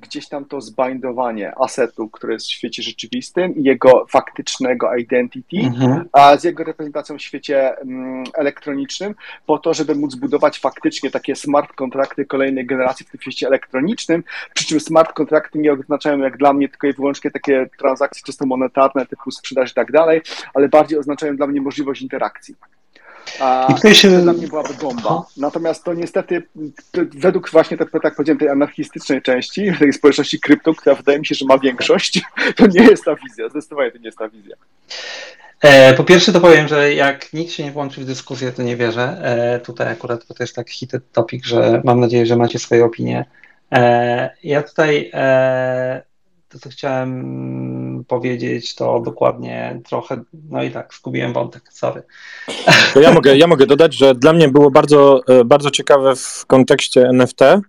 gdzieś tam to zbindowanie asetu, który jest w świecie rzeczywistym i jego faktycznego identity, mhm. a z jego reprezentacją w świecie mm, elektronicznym, po to, żeby móc budować faktycznie takie smart kontrakty kolejnej generacji w tym świecie elektronicznym, przy czym smart kontrakty nie oznaczają jak dla mnie tylko i wyłącznie takie transakcje czysto monetarne typu sprzedaż i tak dalej, ale bardziej oznaczają dla mnie możliwość interakcji. A I tutaj się... to dla mnie byłaby bomba. Natomiast to niestety, według właśnie, tak, tak powiedziałem, tej anarchistycznej części, tej społeczności krypto, która wydaje mi się, że ma większość, to nie jest ta wizja. Zdecydowanie to nie jest ta wizja. E, po pierwsze to powiem, że jak nikt się nie włączy w dyskusję, to nie wierzę. E, tutaj akurat, bo to jest tak hited topic, że mam nadzieję, że macie swoje opinie. E, ja tutaj to, co chciałem powiedzieć, to dokładnie trochę, no i tak, zgubiłem wątek, sorry. To ja mogę, ja mogę dodać, że dla mnie było bardzo, e, bardzo ciekawe w kontekście NFT e,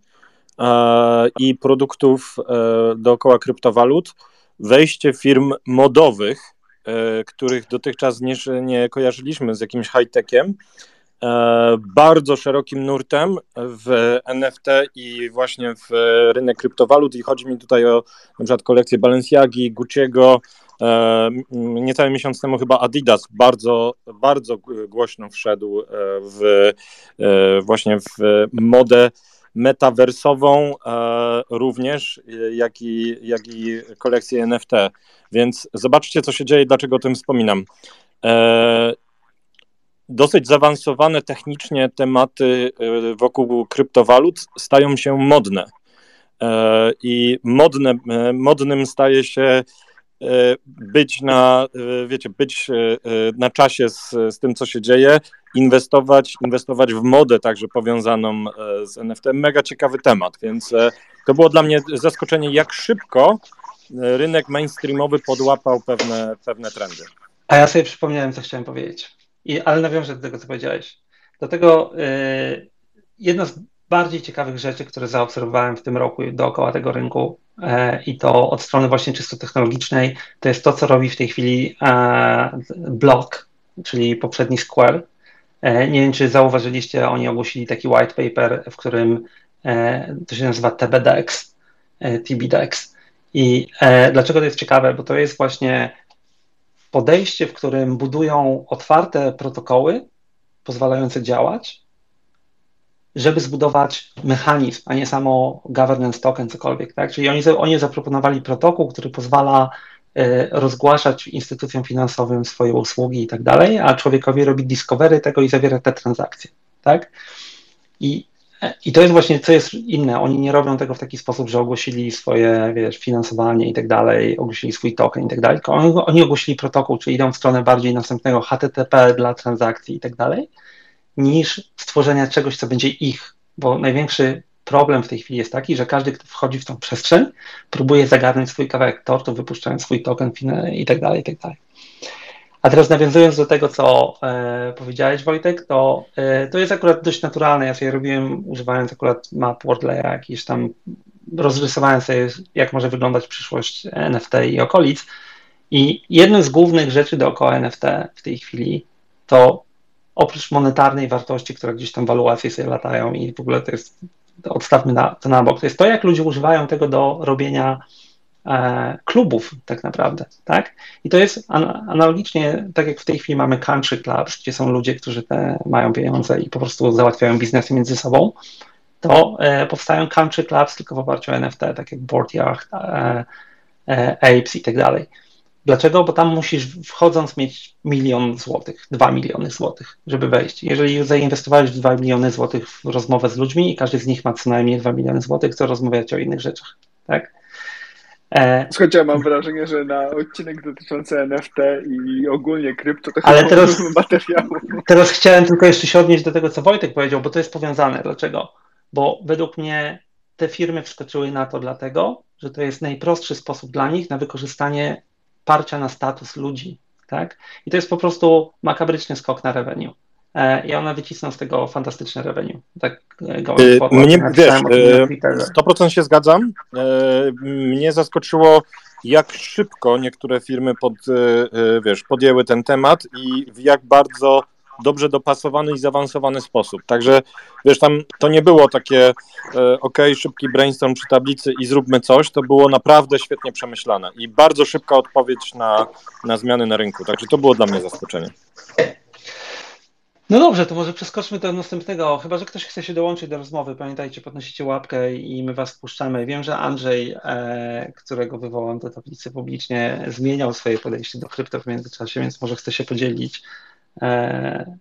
i produktów e, dookoła kryptowalut wejście firm modowych, których dotychczas nie, nie kojarzyliśmy z jakimś high-techiem, bardzo szerokim nurtem w NFT i właśnie w rynek kryptowalut i chodzi mi tutaj o na przykład kolekcję Balenciagi, Gucci'ego, e, niecały miesiąc temu chyba Adidas bardzo, bardzo głośno wszedł e, w właśnie w modę metaversową również, jak i, jak i kolekcję NFT. Więc zobaczcie, co się dzieje, dlaczego o tym wspominam dosyć zaawansowane technicznie tematy e, wokół kryptowalut stają się modne. E, I modne, e, modnym staje się być na, wiecie, być na czasie z, z tym, co się dzieje, inwestować, inwestować w modę także powiązaną z NFT. Mega ciekawy temat, więc to było dla mnie zaskoczenie, jak szybko rynek mainstreamowy podłapał pewne, pewne trendy. A ja sobie przypomniałem, co chciałem powiedzieć. I, ale nawiążę do tego, co powiedziałeś. Do tego y, jedna z bardziej ciekawych rzeczy, które zaobserwowałem w tym roku dookoła tego rynku y, i to od strony właśnie czysto technologicznej, to jest to, co robi w tej chwili y, Block, czyli poprzedni Square. E, nie wiem, czy zauważyliście, oni ogłosili taki white paper, w którym to się nazywa TBDEX, TBDEX. I dlaczego to jest ciekawe? Bo to jest właśnie podejście, w którym budują otwarte protokoły pozwalające działać, żeby zbudować mechanizm, a nie samo governance token, cokolwiek. Tak? Czyli oni, oni zaproponowali protokół, który pozwala rozgłaszać instytucjom finansowym swoje usługi i tak dalej, a człowiekowi robi discovery tego i zawiera te transakcje, tak? I, I to jest właśnie, co jest inne, oni nie robią tego w taki sposób, że ogłosili swoje, wiesz, finansowanie i tak dalej, ogłosili swój token i tak dalej, tylko oni, oni ogłosili protokół, czyli idą w stronę bardziej następnego HTTP dla transakcji i tak dalej, niż stworzenia czegoś, co będzie ich, bo największy problem w tej chwili jest taki, że każdy, kto wchodzi w tą przestrzeń, próbuje zagarnąć swój kawałek tortu, wypuszczając swój token i tak dalej, i tak dalej. A teraz nawiązując do tego, co e, powiedziałeś, Wojtek, to, e, to jest akurat dość naturalne. Ja sobie robiłem, używając akurat map WordLaya, jakiś tam, rozrysowałem sobie, jak może wyglądać przyszłość NFT i okolic. I jedną z głównych rzeczy dookoła NFT w tej chwili to oprócz monetarnej wartości, która gdzieś tam waluacje sobie latają i w ogóle to jest, odstawmy na, to na bok, to jest to, jak ludzie używają tego do robienia e, klubów tak naprawdę, tak? I to jest an, analogicznie, tak jak w tej chwili mamy country clubs, gdzie są ludzie, którzy te mają pieniądze i po prostu załatwiają biznesy między sobą, to e, powstają country clubs tylko w oparciu o NFT, tak jak Board Yacht, e, e, Apes i tak dalej. Dlaczego? Bo tam musisz wchodząc mieć milion złotych, dwa miliony złotych, żeby wejść. Jeżeli zainwestowałeś dwa miliony złotych w rozmowę z ludźmi i każdy z nich ma co najmniej dwa miliony złotych, to rozmawiać o innych rzeczach, tak? E... Słuchajcie, ja mam wrażenie, że na odcinek dotyczący NFT i ogólnie krypto to Ale teraz, materiału. Teraz chciałem tylko jeszcze się odnieść do tego, co Wojtek powiedział, bo to jest powiązane. Dlaczego? Bo według mnie te firmy wskoczyły na to dlatego, że to jest najprostszy sposób dla nich na wykorzystanie parcia na status ludzi, tak? I to jest po prostu makabryczny skok na revenue. E, I ona wycisną z tego fantastyczne revenue. Tak y, Mnie, wiesz, 100% y, się zgadzam. E, mnie zaskoczyło, jak szybko niektóre firmy pod, y, wiesz, podjęły ten temat i w jak bardzo dobrze dopasowany i zaawansowany sposób. Także wiesz, tam to nie było takie e, ok, szybki brainstorm przy tablicy i zróbmy coś, to było naprawdę świetnie przemyślane i bardzo szybka odpowiedź na, na zmiany na rynku. Także to było dla mnie zaskoczenie. No dobrze, to może przeskoczmy do następnego. Chyba, że ktoś chce się dołączyć do rozmowy. Pamiętajcie, podnosicie łapkę i my was wpuszczamy. Wiem, że Andrzej, e, którego wywołam do tablicy publicznie, zmieniał swoje podejście do krypto w międzyczasie, więc może chce się podzielić E,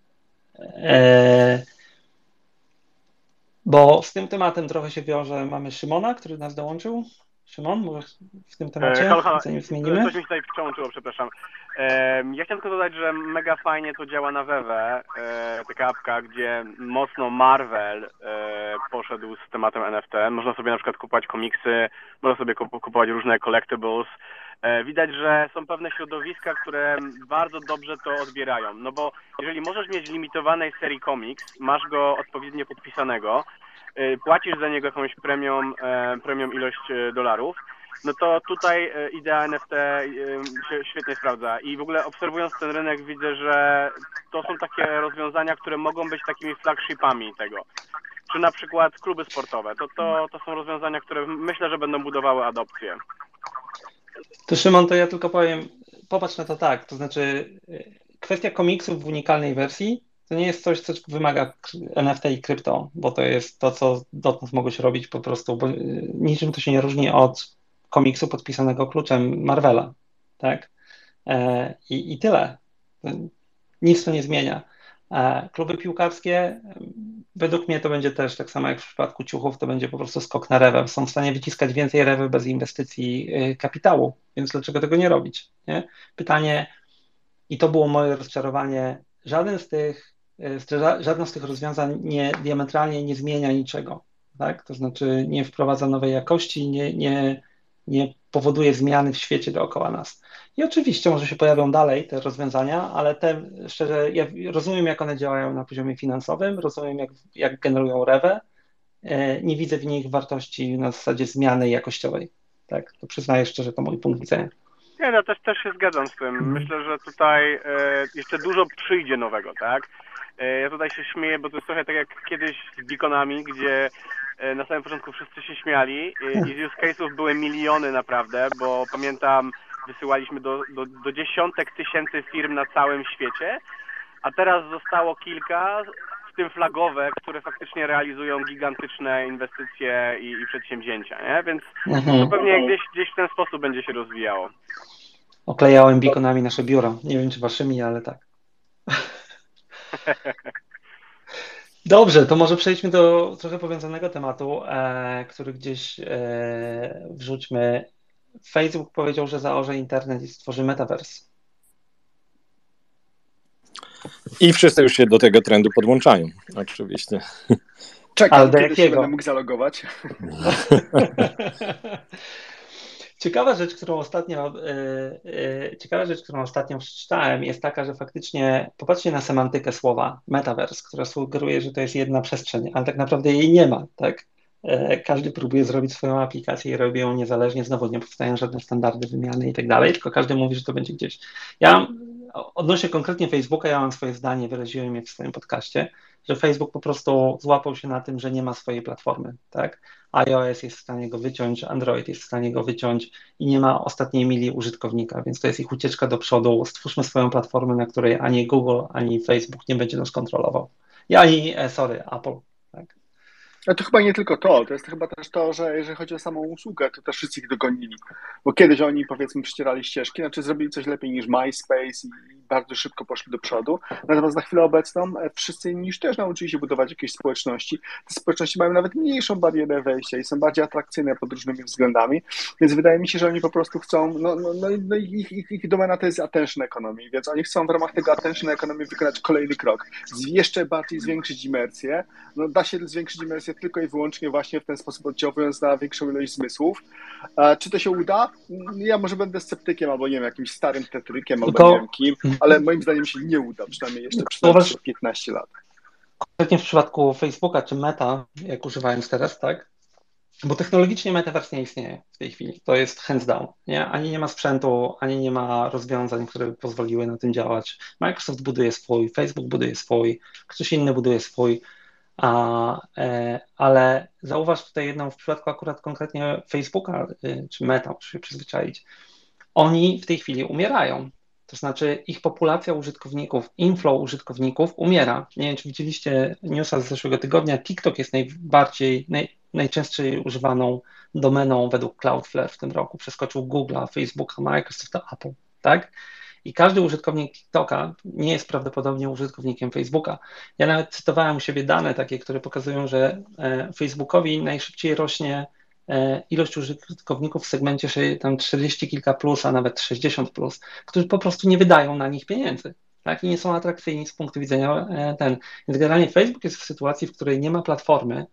e, bo z tym tematem trochę się wiąże. Mamy Szymona, który nas dołączył. Szymon, może w tym temacie, e, halo, halo. zanim zmienimy? Coś mi tutaj wciążyło, przepraszam. Ja chciałem tylko dodać, że mega fajnie to działa na Wewe, e, taka apka, gdzie mocno Marvel e, poszedł z tematem NFT. Można sobie na przykład kupować komiksy, można sobie kupować różne collectibles, widać, że są pewne środowiska, które bardzo dobrze to odbierają. No bo jeżeli możesz mieć limitowanej serii komiks, masz go odpowiednio podpisanego, płacisz za niego jakąś premią, e, premią ilość dolarów, no to tutaj idea NFT się świetnie sprawdza. I w ogóle obserwując ten rynek widzę, że to są takie rozwiązania, które mogą być takimi flagshipami tego. Czy na przykład kluby sportowe. To, to, to są rozwiązania, które myślę, że będą budowały adopcję. To Szymon, to ja tylko powiem, popatrz na to tak, to znaczy kwestia komiksów w unikalnej wersji to nie jest coś, co wymaga NFT i krypto, bo to jest to, co dotąd mogłeś robić po prostu, bo niczym to się nie różni od komiksu podpisanego kluczem Marvela, tak? E, I, i tyle. Nic to nie zmienia. E, kluby piłkarskie, według mnie to będzie też tak samo jak w przypadku ciuchów, to będzie po prostu skok na rewę. Są w stanie wyciskać więcej rewy bez inwestycji kapitału, więc dlaczego tego nie robić? Nie? Pytanie, i to było moje rozczarowanie, żaden z tych, y, żadne z tych rozwiązań nie, diametralnie nie zmienia niczego. Tak? To znaczy nie wprowadza nowej jakości, nie, nie, nie powoduje zmiany w świecie dookoła nas. I oczywiście może się pojawią dalej te rozwiązania, ale te, szczerze, ja rozumiem, jak one działają na poziomie finansowym, rozumiem, jak, jak generują rewę. E, nie widzę w nich wartości na zasadzie zmiany jakościowej. Tak, to przyznaję szczerze, to mój punkt widzenia. Nie, no też, też się zgadzam z tym. Mhm. Myślę, że tutaj e, jeszcze dużo przyjdzie nowego, tak? E, ja tutaj się śmieję, bo to jest trochę tak jak kiedyś z beaconami, gdzie e, na samym początku wszyscy się śmiali e, i z use case'ów były miliony naprawdę, bo pamiętam wysyłaliśmy do, do, do dziesiątek tysięcy firm na całym świecie, a teraz zostało kilka, w tym flagowe, które faktycznie realizują gigantyczne inwestycje i, i przedsięwzięcia, nie? Więc mhm. to pewnie gdzieś, gdzieś w ten sposób będzie się rozwijało. Oklejałem beaconami nasze biuro. Nie wiem, czy waszymi, ale tak. Dobrze, to może przejdźmy do trochę powiązanego tematu, e, który gdzieś e, wrzućmy. Facebook powiedział, że zaorze internet i stworzy metaverse. I wszyscy już się do tego trendu podłączają, oczywiście. Czekam, Ale do kiedy jakiego? się będę mógł zalogować. Ciekawa rzecz, którą ostatnio, yy, ciekawa rzecz, którą ostatnio przeczytałem, jest taka, że faktycznie popatrzcie na semantykę słowa metaverse, która sugeruje, że to jest jedna przestrzeń, ale tak naprawdę jej nie ma, tak? Każdy próbuje zrobić swoją aplikację i robi ją niezależnie, znowu nie powstają żadne standardy wymiany i tak dalej, tylko każdy mówi, że to będzie gdzieś. Ja odnośnie konkretnie Facebooka, ja mam swoje zdanie, wyraziłem je w swoim podcaście, że Facebook po prostu złapał się na tym, że nie ma swojej platformy, tak? iOS jest w stanie go wyciąć, Android jest w stanie go wyciąć i nie ma ostatniej mili użytkownika, więc to jest ich ucieczka do przodu. Stwórzmy swoją platformę, na której ani Google, ani Facebook nie będzie nas kontrolował. I ani, e, sorry, Apple. Tak? Ale to chyba nie tylko to, to jest chyba też to, że jeżeli chodzi o samą usługę, to też wszyscy ich dogonili. Bo kiedyś oni powiedzmy przycierali ścieżki, znaczy zrobili coś lepiej niż MySpace i bardzo szybko poszli do przodu. Natomiast na chwilę obecną e, wszyscy inni już też nauczyli się budować jakieś społeczności. Te społeczności mają nawet mniejszą barierę wejścia i są bardziej atrakcyjne pod różnymi względami, więc wydaje mi się, że oni po prostu chcą, no, no, no, no ich, ich, ich domena to jest attention economy, więc oni chcą w ramach tego attention economy wykonać kolejny krok, jeszcze bardziej zwiększyć imersję. No, da się zwiększyć imersję tylko i wyłącznie właśnie w ten sposób oddziałując na większą ilość zmysłów. Czy to się uda? Ja może będę sceptykiem albo nie wiem, jakimś starym tetrykiem albo nie wiem kim, ale moim zdaniem się nie uda, przynajmniej jeszcze przez 15 lat. Konkretnie w przypadku Facebooka czy Meta, jak używając teraz, tak? Bo technologicznie Metaverse nie istnieje w tej chwili. To jest hands down. Nie? Ani nie ma sprzętu, ani nie ma rozwiązań, które by pozwoliły na tym działać. Microsoft buduje swój, Facebook buduje swój, ktoś inny buduje swój. A, e, ale zauważ tutaj jedną w przypadku akurat konkretnie Facebooka y, czy Meta, muszę się przyzwyczaić. Oni w tej chwili umierają. To znaczy ich populacja użytkowników, inflow użytkowników umiera. Nie wiem, czy widzieliście newsa z zeszłego tygodnia. TikTok jest najbardziej, naj, najczęściej używaną domeną według Cloudflare w tym roku. Przeskoczył Google'a, Facebooka, Microsofta, Apple, tak? I każdy użytkownik TikToka nie jest prawdopodobnie użytkownikiem Facebooka. Ja nawet cytowałem u siebie dane takie, które pokazują, że e, Facebookowi najszybciej rośnie ilość użytkowników w segmencie tam 40 kilka plus, a nawet 60 plus, którzy po prostu nie wydają na nich pieniędzy. Tak, i nie są atrakcyjni z punktu widzenia e, ten. Więc generalnie Facebook jest w sytuacji, w której nie ma platformy,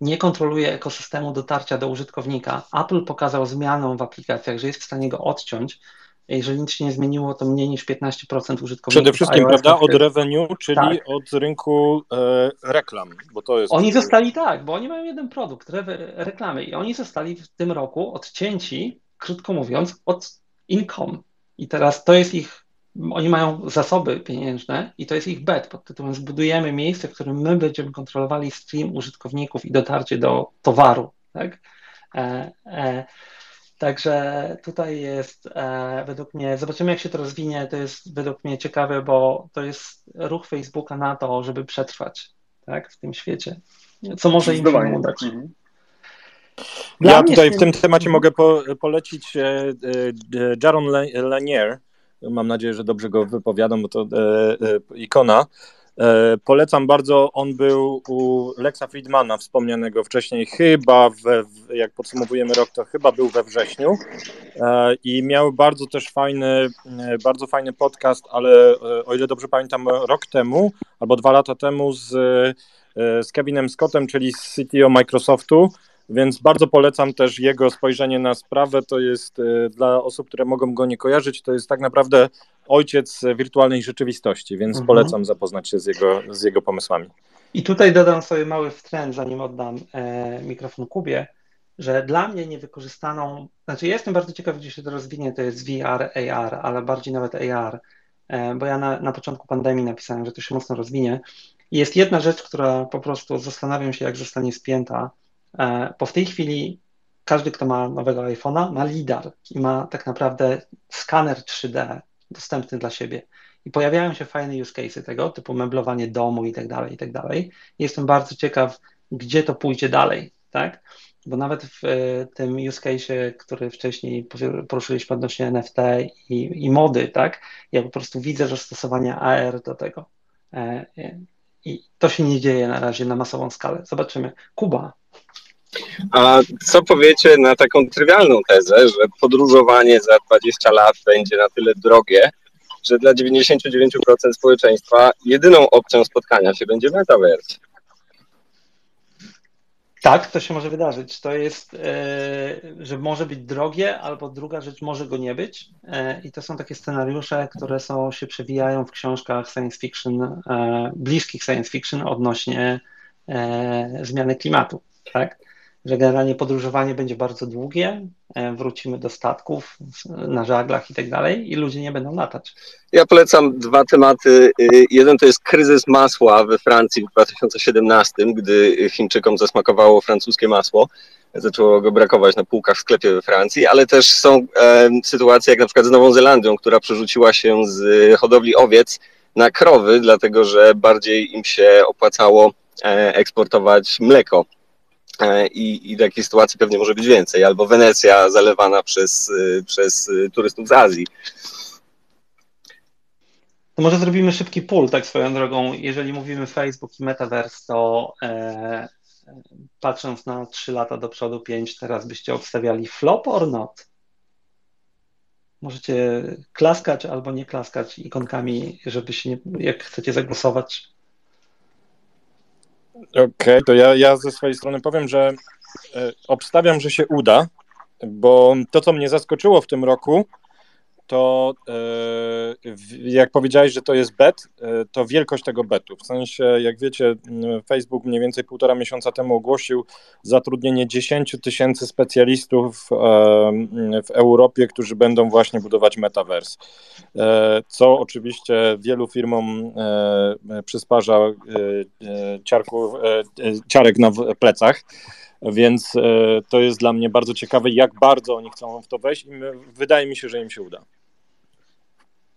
nie kontroluje ekosystemu dotarcia do użytkownika. Apple pokazał zmianę w aplikacjach, że jest w stanie go odciąć, jeżeli nic się nie zmieniło, to mniej niż 15% użytkowników. Przede wszystkim, prawda, od revenue, czyli tak. od rynku e, reklam, bo to jest. Oni zostali tak, bo oni mają jeden produkt, re, reklamy, i oni zostali w tym roku odcięci, krótko mówiąc, od income. I teraz to jest ich. Oni mają zasoby pieniężne i to jest ich bet pod tytułem zbudujemy miejsce, w którym my będziemy kontrolowali stream użytkowników i dotarcie do towaru. Tak? E, e, Także tutaj jest e, według mnie, zobaczymy jak się to rozwinie, to jest według mnie ciekawe, bo to jest ruch Facebooka na to, żeby przetrwać tak, w tym świecie. Co może im się udać. Mhm. Ja tutaj w tym temacie mogę po, polecić e, e, Jaron Lanier. Mam nadzieję, że dobrze go wypowiadam, bo to ikona E, polecam bardzo, on był u Lexa Friedmana, wspomnianego wcześniej, chyba, we, jak podsumowujemy rok, to chyba był we wrześniu. E, i miał bardzo też fajny, e, bardzo fajny podcast, ale o ile dobrze pamiętam, rok temu albo dwa lata temu z, z Kevinem Scottem, czyli z CTO Microsoftu, więc bardzo polecam też jego spojrzenie na sprawę. To jest e, dla osób, które mogą go nie kojarzyć, to jest tak naprawdę ojciec wirtualnej rzeczywistości, więc mhm. polecam zapoznać się z jego, z jego pomysłami. I tutaj dodam sobie mały wtręt, zanim oddam e, mikrofon Kubie, że dla mnie niewykorzystaną, znaczy ja jestem bardzo ciekaw, gdzie się to rozwinie, to jest VR, AR, ale bardziej nawet AR, e, bo ja na, na początku pandemii napisałem, że to się mocno rozwinie. I jest jedna rzecz, która po prostu zastanawiam się, jak zostanie spięta, bo w tej chwili każdy, kto ma nowego iPhone'a, ma LIDAR i ma tak naprawdę skaner 3D dostępny dla siebie. I pojawiają się fajne use cases tego, typu meblowanie domu i tak dalej, i tak dalej. Jestem bardzo ciekaw, gdzie to pójdzie dalej, tak? Bo nawet w tym use case, który wcześniej poruszyliśmy odnośnie NFT i, i mody, tak? Ja po prostu widzę zastosowanie AR do tego. I to się nie dzieje na razie na masową skalę. Zobaczymy. Kuba. A co powiecie na taką trywialną tezę, że podróżowanie za 20 lat będzie na tyle drogie, że dla 99% społeczeństwa jedyną opcją spotkania się będzie metaverse? Tak, to się może wydarzyć. To jest, e, że może być drogie, albo druga rzecz może go nie być. E, I to są takie scenariusze, które są, się przewijają w książkach science fiction, e, bliskich science fiction odnośnie zmiany klimatu. Tak? Że generalnie podróżowanie będzie bardzo długie, e, wrócimy do statków na żaglach i tak dalej i ludzie nie będą latać. Ja polecam dwa tematy. Y, jeden to jest kryzys masła we Francji w 2017, gdy Chińczykom zasmakowało francuskie masło. Zaczęło go brakować na półkach w sklepie we Francji, ale też są e, sytuacje jak na przykład z Nową Zelandią, która przerzuciła się z hodowli owiec na krowy, dlatego że bardziej im się opłacało e, eksportować mleko i, i takiej sytuacji pewnie może być więcej, albo Wenecja zalewana przez, y, przez y, turystów z Azji. To może zrobimy szybki pull, tak swoją drogą. Jeżeli mówimy Facebook i Metaverse, to e, patrząc na 3 lata do przodu, 5, teraz byście obstawiali flop or not? Możecie klaskać albo nie klaskać ikonkami, żeby się nie, jak chcecie zagłosować. Okej, okay, to ja, ja ze swojej strony powiem, że e, obstawiam, że się uda, bo to, co mnie zaskoczyło w tym roku, to e, jak powiedziałeś, że to jest bet, e, to wielkość tego betu. W sensie, jak wiecie, Facebook mniej więcej półtora miesiąca temu ogłosił zatrudnienie 10 tysięcy specjalistów w Europie, którzy będą właśnie budować metaverse. Co oczywiście wielu firmom przysparza ciarku, ciarek na plecach. Więc to jest dla mnie bardzo ciekawe, jak bardzo oni chcą w to wejść i wydaje mi się, że im się uda.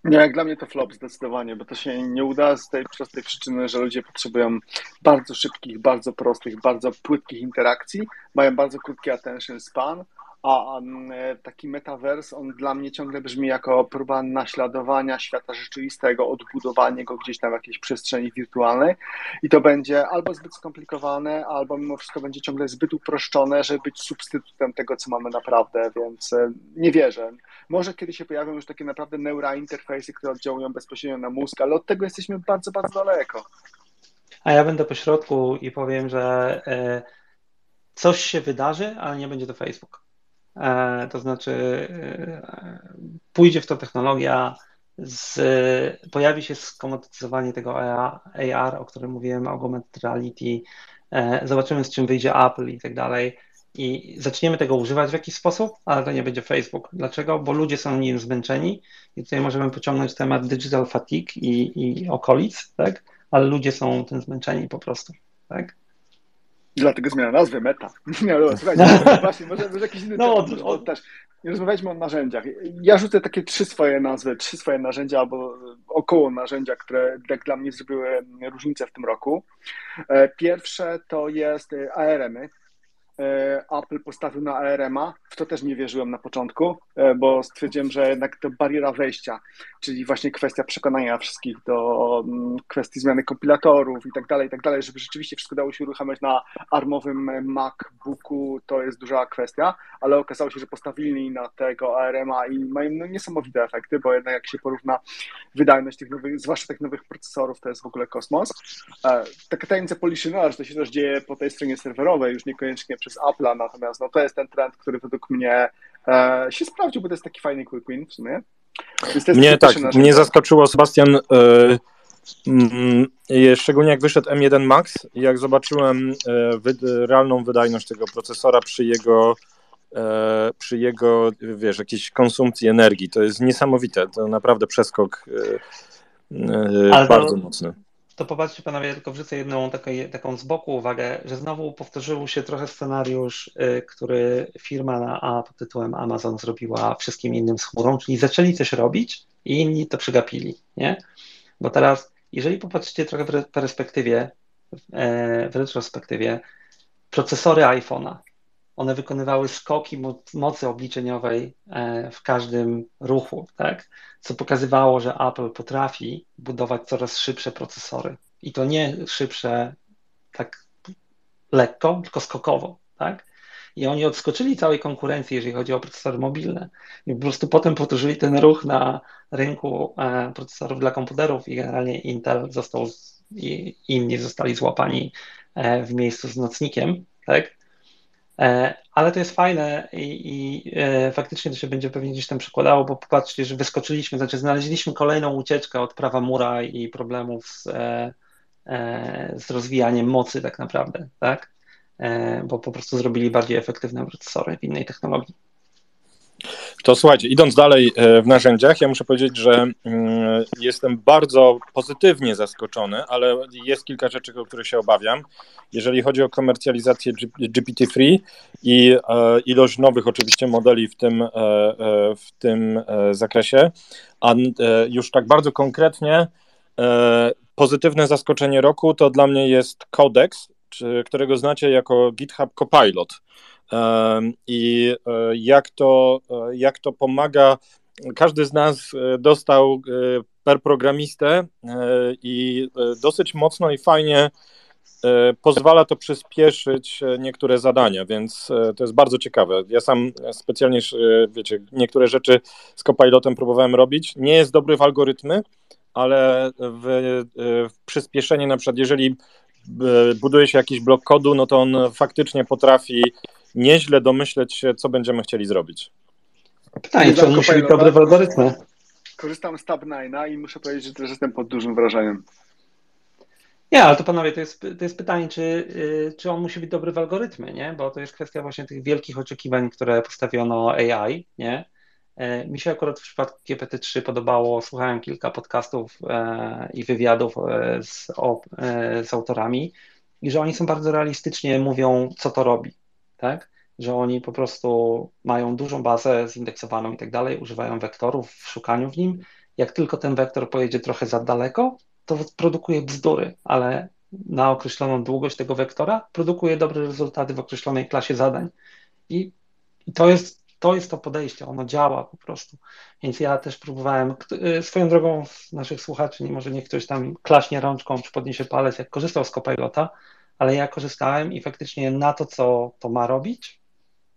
Nie, jak dla mnie to flop zdecydowanie, bo to się nie uda z tej prostej przyczyny, że ludzie potrzebują bardzo szybkich, bardzo prostych, bardzo płytkich interakcji, mają bardzo krótki attention span, a e, taki metavers, on dla mnie ciągle brzmi jako próba naśladowania świata rzeczywistego, odbudowania go gdzieś tam w jakiejś przestrzeni wirtualnej i to będzie albo zbyt skomplikowane, albo mimo wszystko będzie ciągle zbyt uproszczone, żeby być substytutem tego, co mamy naprawdę, więc e, nie wierzę. Może kiedy się pojawią już takie naprawdę neurointerfejsy, które oddziałują bezpośrednio na mózg, ale od tego jesteśmy bardzo, bardzo daleko. A ja będę po środku i powiem, że e, coś się wydarzy, ale nie będzie to Facebook. E, to znaczy e, pójdzie w to technologia, z, pojawi się skomodytyzowanie tego AR, o którym mówiłem, augmented reality, e, zobaczymy z czym wyjdzie Apple i tak dalej i zaczniemy tego używać w jakiś sposób, ale to nie będzie Facebook. Dlaczego? Bo ludzie są nim zmęczeni i tutaj możemy pociągnąć temat digital fatigue i, i okolic, tak? ale ludzie są tym zmęczeni po prostu. Tak? Dlatego zmiana nazwy Meta. Nie, no, słuchajcie, właśnie, może, może jakiś inny no, temat, też. Rozmawialiśmy o narzędziach. Ja rzucę takie trzy swoje nazwy, trzy swoje narzędzia albo około narzędzia, które jak dla mnie zrobiły różnicę w tym roku. E, pierwsze to jest ARM-y, E, Apple postawił na ARM-a. W to też nie wierzyłem na początku, e, bo stwierdziłem, że jednak to bariera wejścia, czyli właśnie kwestia przekonania wszystkich do mm, kwestii zmiany kompilatorów i tak dalej, i tak dalej, żeby rzeczywiście wszystko dało się uruchamiać na armowym MacBooku, to jest duża kwestia, ale okazało się, że postawili na tego ARM-a i mają no, niesamowite efekty, bo jednak jak się porówna wydajność tych nowych, zwłaszcza tych nowych procesorów, to jest w ogóle kosmos. E, taka tajemnica że to się też dzieje po tej stronie serwerowej, już niekoniecznie przez Apple'a, natomiast no, to jest ten trend, który według mnie e, się sprawdził, bo to jest taki fajny quick win w sumie. Mnie tak, mnie zaskoczyło Sebastian, e, szczególnie jak wyszedł M1 Max i jak zobaczyłem e, wy, realną wydajność tego procesora przy jego e, przy jego, wiesz, jakiejś konsumpcji energii. To jest niesamowite, to naprawdę przeskok bardzo to, mocny to popatrzcie panowie, tylko wrzucę jedną taką, taką z boku uwagę, że znowu powtórzył się trochę scenariusz, y, który firma na A pod tytułem Amazon zrobiła wszystkim innym z chmurą, czyli zaczęli coś robić i inni to przegapili, nie? Bo teraz, jeżeli popatrzycie trochę w perspektywie, e, w retrospektywie, procesory iPhone'a, one wykonywały skoki mocy obliczeniowej e, w każdym ruchu, tak? co pokazywało, że Apple potrafi budować coraz szybsze procesory. I to nie szybsze tak lekko, tylko skokowo. Tak? I oni odskoczyli całej konkurencji, jeżeli chodzi o procesory mobilne. I po prostu potem powtórzyli ten ruch na rynku e, procesorów dla komputerów i generalnie Intel został i inni zostali złapani e, w miejscu z nocnikiem, tak? E, ale to jest fajne i, i e, faktycznie to się będzie pewnie gdzieś tam przekładało, bo popatrzcie, że wyskoczyliśmy, znaczy znaleźliśmy kolejną ucieczkę od prawa mura i problemów z, z rozwijaniem mocy tak naprawdę, tak? Bo po prostu zrobili bardziej efektywne procesory w innej technologii. To słuchajcie, idąc dalej e, w narzędziach, ja muszę powiedzieć, że mm, jestem bardzo pozytywnie zaskoczony, ale jest kilka rzeczy, o których się obawiam. Jeżeli chodzi o komercjalizację GPT-3 i e, ilość nowych oczywiście modeli w tym, e, w tym zakresie, a już tak bardzo konkretnie pozytywne zaskoczenie roku to dla mnie jest Codex, którego znacie jako GitHub Copilot i e, jak to, e, jak to pomaga. Każdy z nas e, dostał per programistę i dosyć mocno i fajnie pozwala to przyspieszyć niektóre zadania, więc to jest bardzo ciekawe. Ja sam specjalnie, wiecie, niektóre rzeczy z Copilotem próbowałem robić. Nie jest dobry w algorytmy, ale w, w przyspieszenie, na przykład, jeżeli buduje się jakiś blok kodu, no to on faktycznie potrafi nieźle domyśleć się, co będziemy chcieli zrobić. Pytanie, czy on musi być dobry w algorytmie? Korzystam z Tab9 i muszę powiedzieć, że też jestem pod dużym wrażeniem. Nie, ale to panowie, to jest, to jest pytanie, czy, y, czy on musi być dobry w algorytmie, nie? Bo to jest kwestia właśnie tych wielkich oczekiwań, które postawiono AI, nie? E, mi się akurat w przypadku GPT-3 podobało, słuchałem kilka podcastów e, i wywiadów e, z, z autorami i że oni są bardzo realistycznie mówią, co to robi tak? Że oni po prostu mają dużą bazę zindeksowaną i tak dalej, używają wektorów w szukaniu w nim. Jak tylko ten wektor pojedzie trochę za daleko, to produkuje bzdury, ale na określoną długość tego wektora produkuje dobre rezultaty w określonej klasie zadań. I, i to, jest, to jest to podejście, ono działa po prostu. Więc ja też próbowałem, y, swoją drogą naszych słuchaczy, nie może niech ktoś tam klaśnie rączką czy podniesie palec, jak korzystał z Copilota, ale ja korzystałem i faktycznie na to, co to ma robić,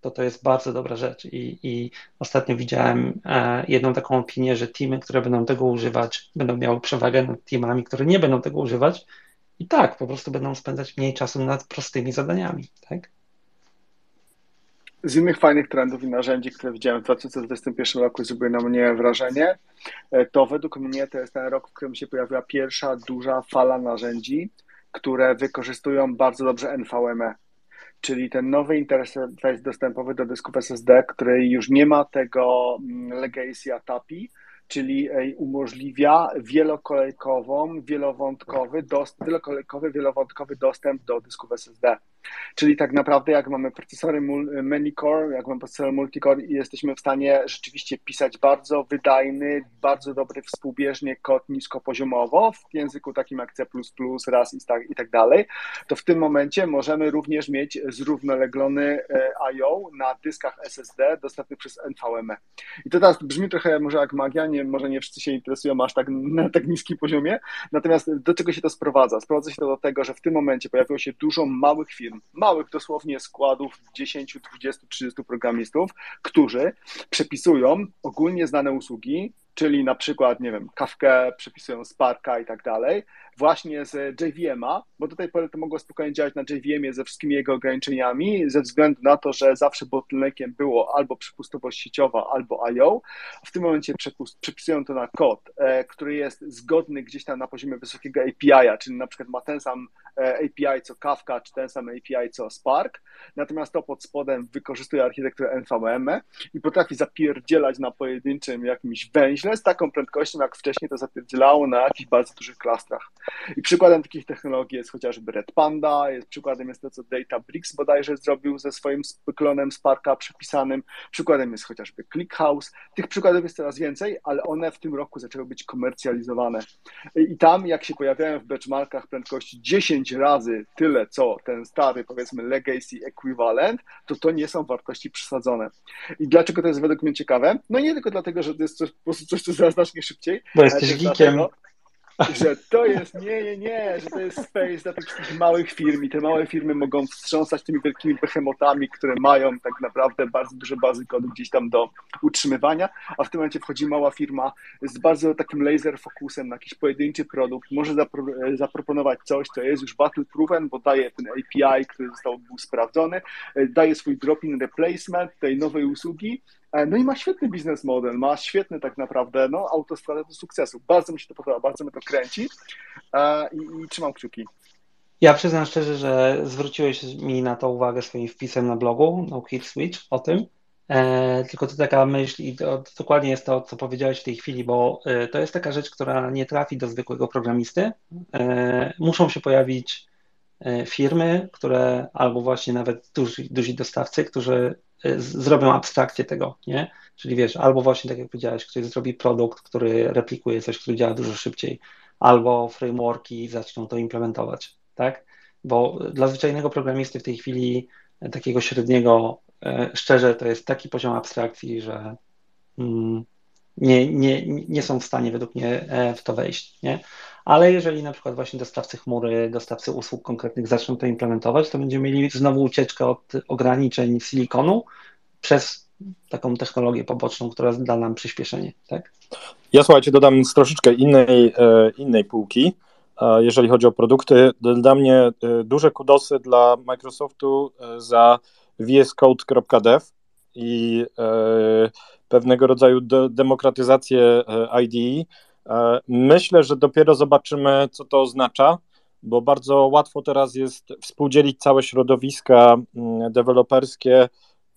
to to jest bardzo dobra rzecz. I, i ostatnio widziałem e, jedną taką opinię, że teamy, które będą tego używać, będą miały przewagę nad teamami, które nie będą tego używać. I tak, po prostu będą spędzać mniej czasu nad prostymi zadaniami. Tak? Z innych fajnych trendów i narzędzi, które widziałem w 2021 roku, zrobiły na mnie wrażenie, e, to według mnie to jest ten rok, w którym się pojawiła pierwsza duża fala narzędzi, które wykorzystują bardzo dobrze NVMe, czyli ten nowy interfejs dostępowy do dysków SSD, który już nie ma tego mm, legacy ATAPI, czyli umożliwia wielokolejkową, wielowątkowy, dost, wielokolejkowy, wielowątkowy dostęp do dysków SSD. Czyli tak naprawdę jak mamy procesory many-core, jak mamy procesory multicore i jesteśmy w stanie rzeczywiście pisać bardzo wydajny, bardzo dobry współbieżnie kod niskopoziomowo w języku takim jak C++, RAS i tak, i tak dalej, to w tym momencie możemy również mieć zrównoleglony e, I.O. na dyskach SSD dostępnych przez NVMe. I to teraz brzmi trochę może jak magia, nie, może nie wszyscy się interesują aż tak na tak niskim poziomie, natomiast do czego się to sprowadza? Sprowadza się to do tego, że w tym momencie pojawiło się dużo małych firm, małych dosłownie składów 10, 20, 30 programistów, którzy przepisują ogólnie znane usługi, czyli na przykład, nie wiem, Kafkę, przepisują Sparka i tak dalej, właśnie z JVM-a, bo do tej pory to mogło spokojnie działać na JVM-ie ze wszystkimi jego ograniczeniami, ze względu na to, że zawsze bottleneckiem było albo przepustowość sieciowa, albo I.O. W tym momencie przepisują to na kod, e, który jest zgodny gdzieś tam na poziomie wysokiego API-a, czyli na przykład ma ten sam e, API co Kafka, czy ten sam API co Spark, natomiast to pod spodem wykorzystuje architekturę NVM i potrafi zapierdzielać na pojedynczym jakimś węźle z taką prędkością, jak wcześniej to zapierdzielało na jakichś bardzo dużych klastrach. I przykładem takich technologii jest chociażby Red Panda, jest przykładem jest to, co Databricks bodajże zrobił ze swoim klonem Sparka przypisanym, przykładem jest chociażby ClickHouse. Tych przykładów jest coraz więcej, ale one w tym roku zaczęły być komercjalizowane. I tam, jak się pojawiają w benchmarkach prędkości 10 razy tyle, co ten stary, powiedzmy, legacy equivalent, to to nie są wartości przesadzone. I dlaczego to jest według mnie ciekawe? No nie tylko dlatego, że to jest coś, po prostu coś, co zaraz znacznie szybciej. Bo jesteś geekiem. Dlatego, że to jest, nie, nie, nie, że to jest space dla tych wszystkich małych firm i te małe firmy mogą wstrząsać tymi wielkimi behemotami, które mają tak naprawdę bardzo duże bazy kodu gdzieś tam do utrzymywania, a w tym momencie wchodzi mała firma z bardzo takim laser fokusem na jakiś pojedynczy produkt, może zapro zaproponować coś, co jest już battle proven, bo daje ten API, który został był sprawdzony, daje swój drop-in replacement tej nowej usługi no i ma świetny biznes model, ma świetny tak naprawdę no, autostradę do sukcesu. Bardzo mi się to podoba, bardzo mnie to kręci e, i, i trzymam kciuki. Ja przyznam szczerze, że zwróciłeś mi na to uwagę swoim wpisem na blogu No Hit Switch o tym. E, tylko to taka myśl i to, to, dokładnie jest to, co powiedziałeś w tej chwili, bo e, to jest taka rzecz, która nie trafi do zwykłego programisty. E, muszą się pojawić e, firmy, które albo właśnie nawet duzi, duzi dostawcy, którzy Y, zrobią abstrakcję tego, nie? Czyli wiesz, albo właśnie tak jak powiedziałeś, ktoś zrobi produkt, który replikuje coś, który działa dużo szybciej, albo frameworki zaczną to implementować, tak? Bo dla zwyczajnego programisty w tej chwili e, takiego średniego, e, szczerze, to jest taki poziom abstrakcji, że mm, nie, nie, nie są w stanie według mnie e, w to wejść, nie? Ale jeżeli na przykład właśnie dostawcy chmury, dostawcy usług konkretnych zaczną to implementować, to będziemy mieli znowu ucieczkę od ograniczeń silikonu przez taką technologię poboczną, która da nam przyspieszenie, tak? Ja słuchajcie, dodam z troszeczkę innej, e, innej półki, jeżeli chodzi o produkty. Dla mnie e, duże kudosy dla Microsoftu za vscode.dev i pewnego rodzaju demokratyzację IDE E, myślę, że dopiero zobaczymy, co to oznacza, bo bardzo łatwo teraz jest współdzielić całe środowiska mm, deweloperskie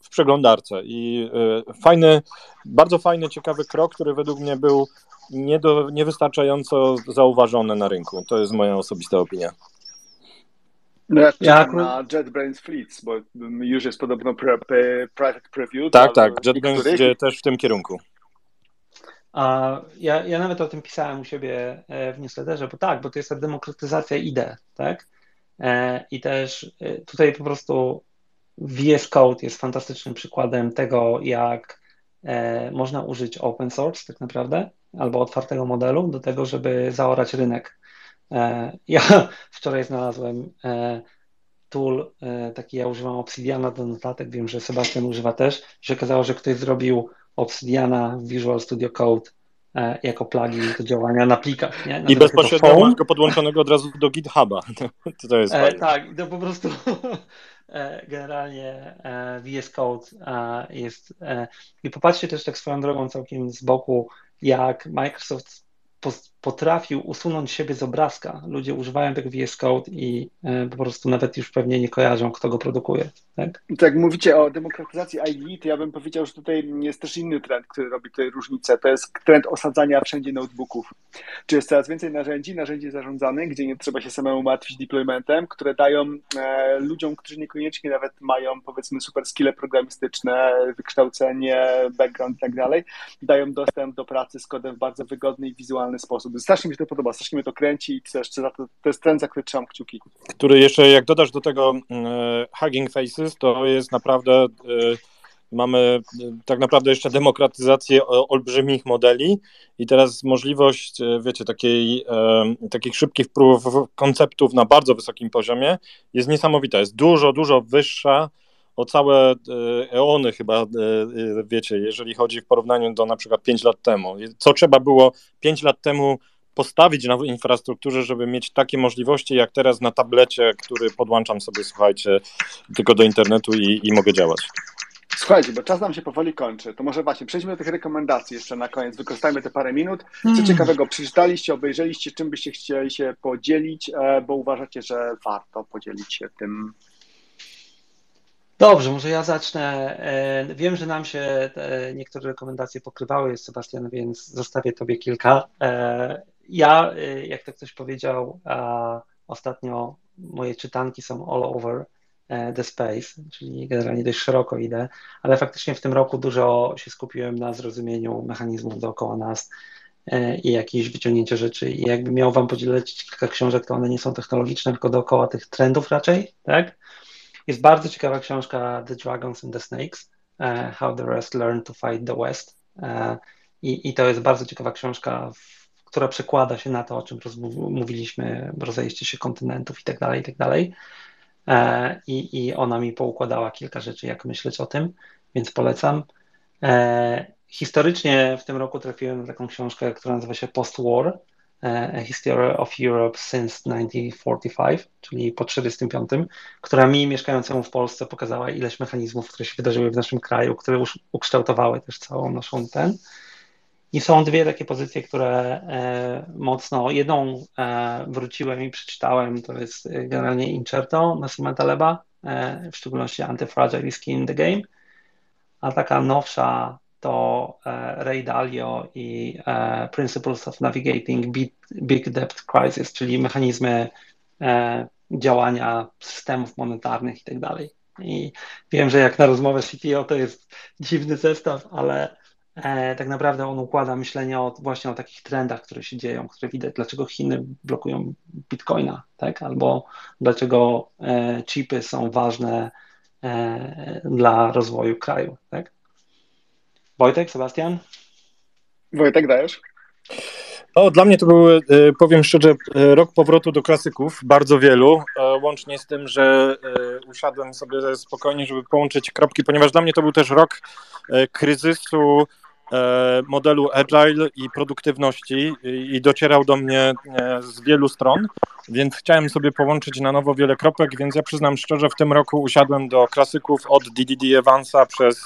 w przeglądarce. I e, fajny, bardzo fajny, ciekawy krok, który według mnie był nie do, niewystarczająco zauważony na rynku. To jest moja osobista opinia. No ja czekam na JetBrains Fleets, bo już jest podobno pre, pre, private preview. Tak, tak, JetBrains idzie też w tym kierunku. A ja, ja nawet o tym pisałem u siebie e, w newsletterze, bo tak, bo to jest ta demokratyzacja idei, tak? E, I też e, tutaj po prostu VS Code jest fantastycznym przykładem tego, jak można użyć open source tak naprawdę, albo otwartego modelu do tego, żeby zaorać rynek. Ja wczoraj znalazłem tool, taki ja używam Obsidiana do notatek, wiem, że Sebastian używa też, się okazało, że ktoś zrobił Obsidiana Visual Studio Code e, jako plugin do działania na plikach. Nie? I bezpośrednio masz go podłączonego od razu do GitHuba. To, to jest e, tak, to po prostu e, generalnie VS Code jest. I popatrzcie też tak swoją drogą całkiem z boku, jak Microsoft potrafił usunąć siebie z obrazka. Ludzie używają tego VS Code i e, po prostu nawet już pewnie nie kojarzą, kto go produkuje. Tak? tak mówicie o demokratyzacji IE, to ja bym powiedział, że tutaj jest też inny trend, który robi tutaj różnicę. To jest trend osadzania wszędzie notebooków. Czy jest coraz więcej narzędzi, narzędzi zarządzanych, gdzie nie trzeba się samemu martwić deploymentem, które dają e, ludziom, którzy niekoniecznie nawet mają powiedzmy super skille programistyczne, wykształcenie, background i tak dalej, dają dostęp do pracy z kodem w bardzo wygodny i wizualny sposób. Strasznie mi się to podoba, strasznie mnie to kręci i też to, to jest trend, za który trzymam kciuki. Który jeszcze, jak dodasz do tego e, Hugging Faces, to jest naprawdę, e, mamy e, tak naprawdę jeszcze demokratyzację olbrzymich modeli i teraz możliwość, wiecie, takiej, takich szybkich prób konceptów na bardzo wysokim poziomie jest niesamowita, jest dużo, dużo wyższa o całe eony chyba, wiecie, jeżeli chodzi w porównaniu do na przykład 5 lat temu. Co trzeba było 5 lat temu postawić na infrastrukturze, żeby mieć takie możliwości jak teraz na tablecie, który podłączam sobie, słuchajcie, tylko do internetu i, i mogę działać. Słuchajcie, bo czas nam się powoli kończy, to może właśnie przejdźmy do tych rekomendacji jeszcze na koniec, wykorzystajmy te parę minut. Co hmm. ciekawego przeczytaliście, obejrzeliście, czym byście chcieli się podzielić, e, bo uważacie, że warto podzielić się tym Dobrze, może ja zacznę. E, wiem, że nam się niektóre rekomendacje pokrywały, Sebastian, więc zostawię Tobie kilka. E, ja, jak to ktoś powiedział, ostatnio moje czytanki są all over the space, czyli generalnie dość szeroko idę, ale faktycznie w tym roku dużo się skupiłem na zrozumieniu mechanizmów dookoła nas i jakieś wyciągnięcie rzeczy. I jakby miał Wam podzielić kilka książek, to one nie są technologiczne, tylko dookoła tych trendów raczej, tak? Jest bardzo ciekawa książka The Dragons and the Snakes, uh, How the West Learned to Fight the West. Uh, i, I to jest bardzo ciekawa książka, która przekłada się na to, o czym mówiliśmy, rozejście się kontynentów i tak dalej, i tak dalej. Uh, I, I ona mi poukładała kilka rzeczy, jak myśleć o tym, więc polecam. Historycznie w tym roku trafiłem na taką książkę, która nazywa się Post-War, a History of Europe since 1945, czyli po 1945, która mi, mieszkającemu w Polsce, pokazała ileś mechanizmów, które się wydarzyły w naszym kraju, które ukształtowały też całą naszą ten. I są dwie takie pozycje, które e, mocno, jedną e, wróciłem i przeczytałem, to jest generalnie Incerto Massimo Taleba, e, w szczególności Anti-Fragile Skin in the Game, a taka nowsza to e, Ray Dalio i e, Principles of Navigating Big Debt Crisis, czyli mechanizmy e, działania systemów monetarnych i tak dalej. I wiem, że jak na rozmowę CTO to jest dziwny zestaw, ale tak naprawdę on układa myślenie o, właśnie o takich trendach, które się dzieją, które widać, dlaczego Chiny blokują bitcoina, tak? albo dlaczego chipy są ważne dla rozwoju kraju. Tak? Wojtek, Sebastian? Wojtek, dajesz? O, dla mnie to był, e, powiem szczerze, e, rok powrotu do klasyków, bardzo wielu, e, łącznie z tym, że usiadłem sobie spokojnie, żeby połączyć kropki, ponieważ dla mnie to był też rok kryzysu modelu agile i produktywności i docierał do mnie z wielu stron, więc chciałem sobie połączyć na nowo wiele kropek, więc ja przyznam szczerze, w tym roku usiadłem do klasyków od DDD Evansa przez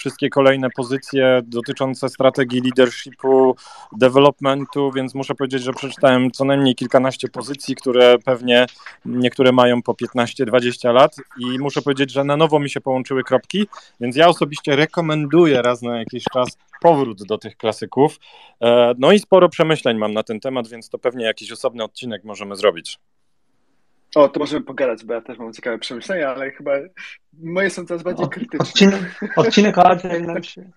wszystkie kolejne pozycje dotyczące strategii leadershipu, developmentu, więc muszę powiedzieć, że przeczytałem co najmniej kilkanaście pozycji, które pewnie niektóre mają po 15-20 lat i muszę powiedzieć, że na nowo mi się połączyły kropki, więc ja osobiście rekomenduję raz na jakiś czas powrót do tych klasyków. E, no i sporo przemyśleń mam na ten temat, więc to pewnie jakiś osobny odcinek możemy zrobić. O, to możemy pogadać, bo ja też mam ciekawe przemyślenia, ale chyba moje są coraz bardziej krytyczne. Odcinek, odcinek o Agile nam się,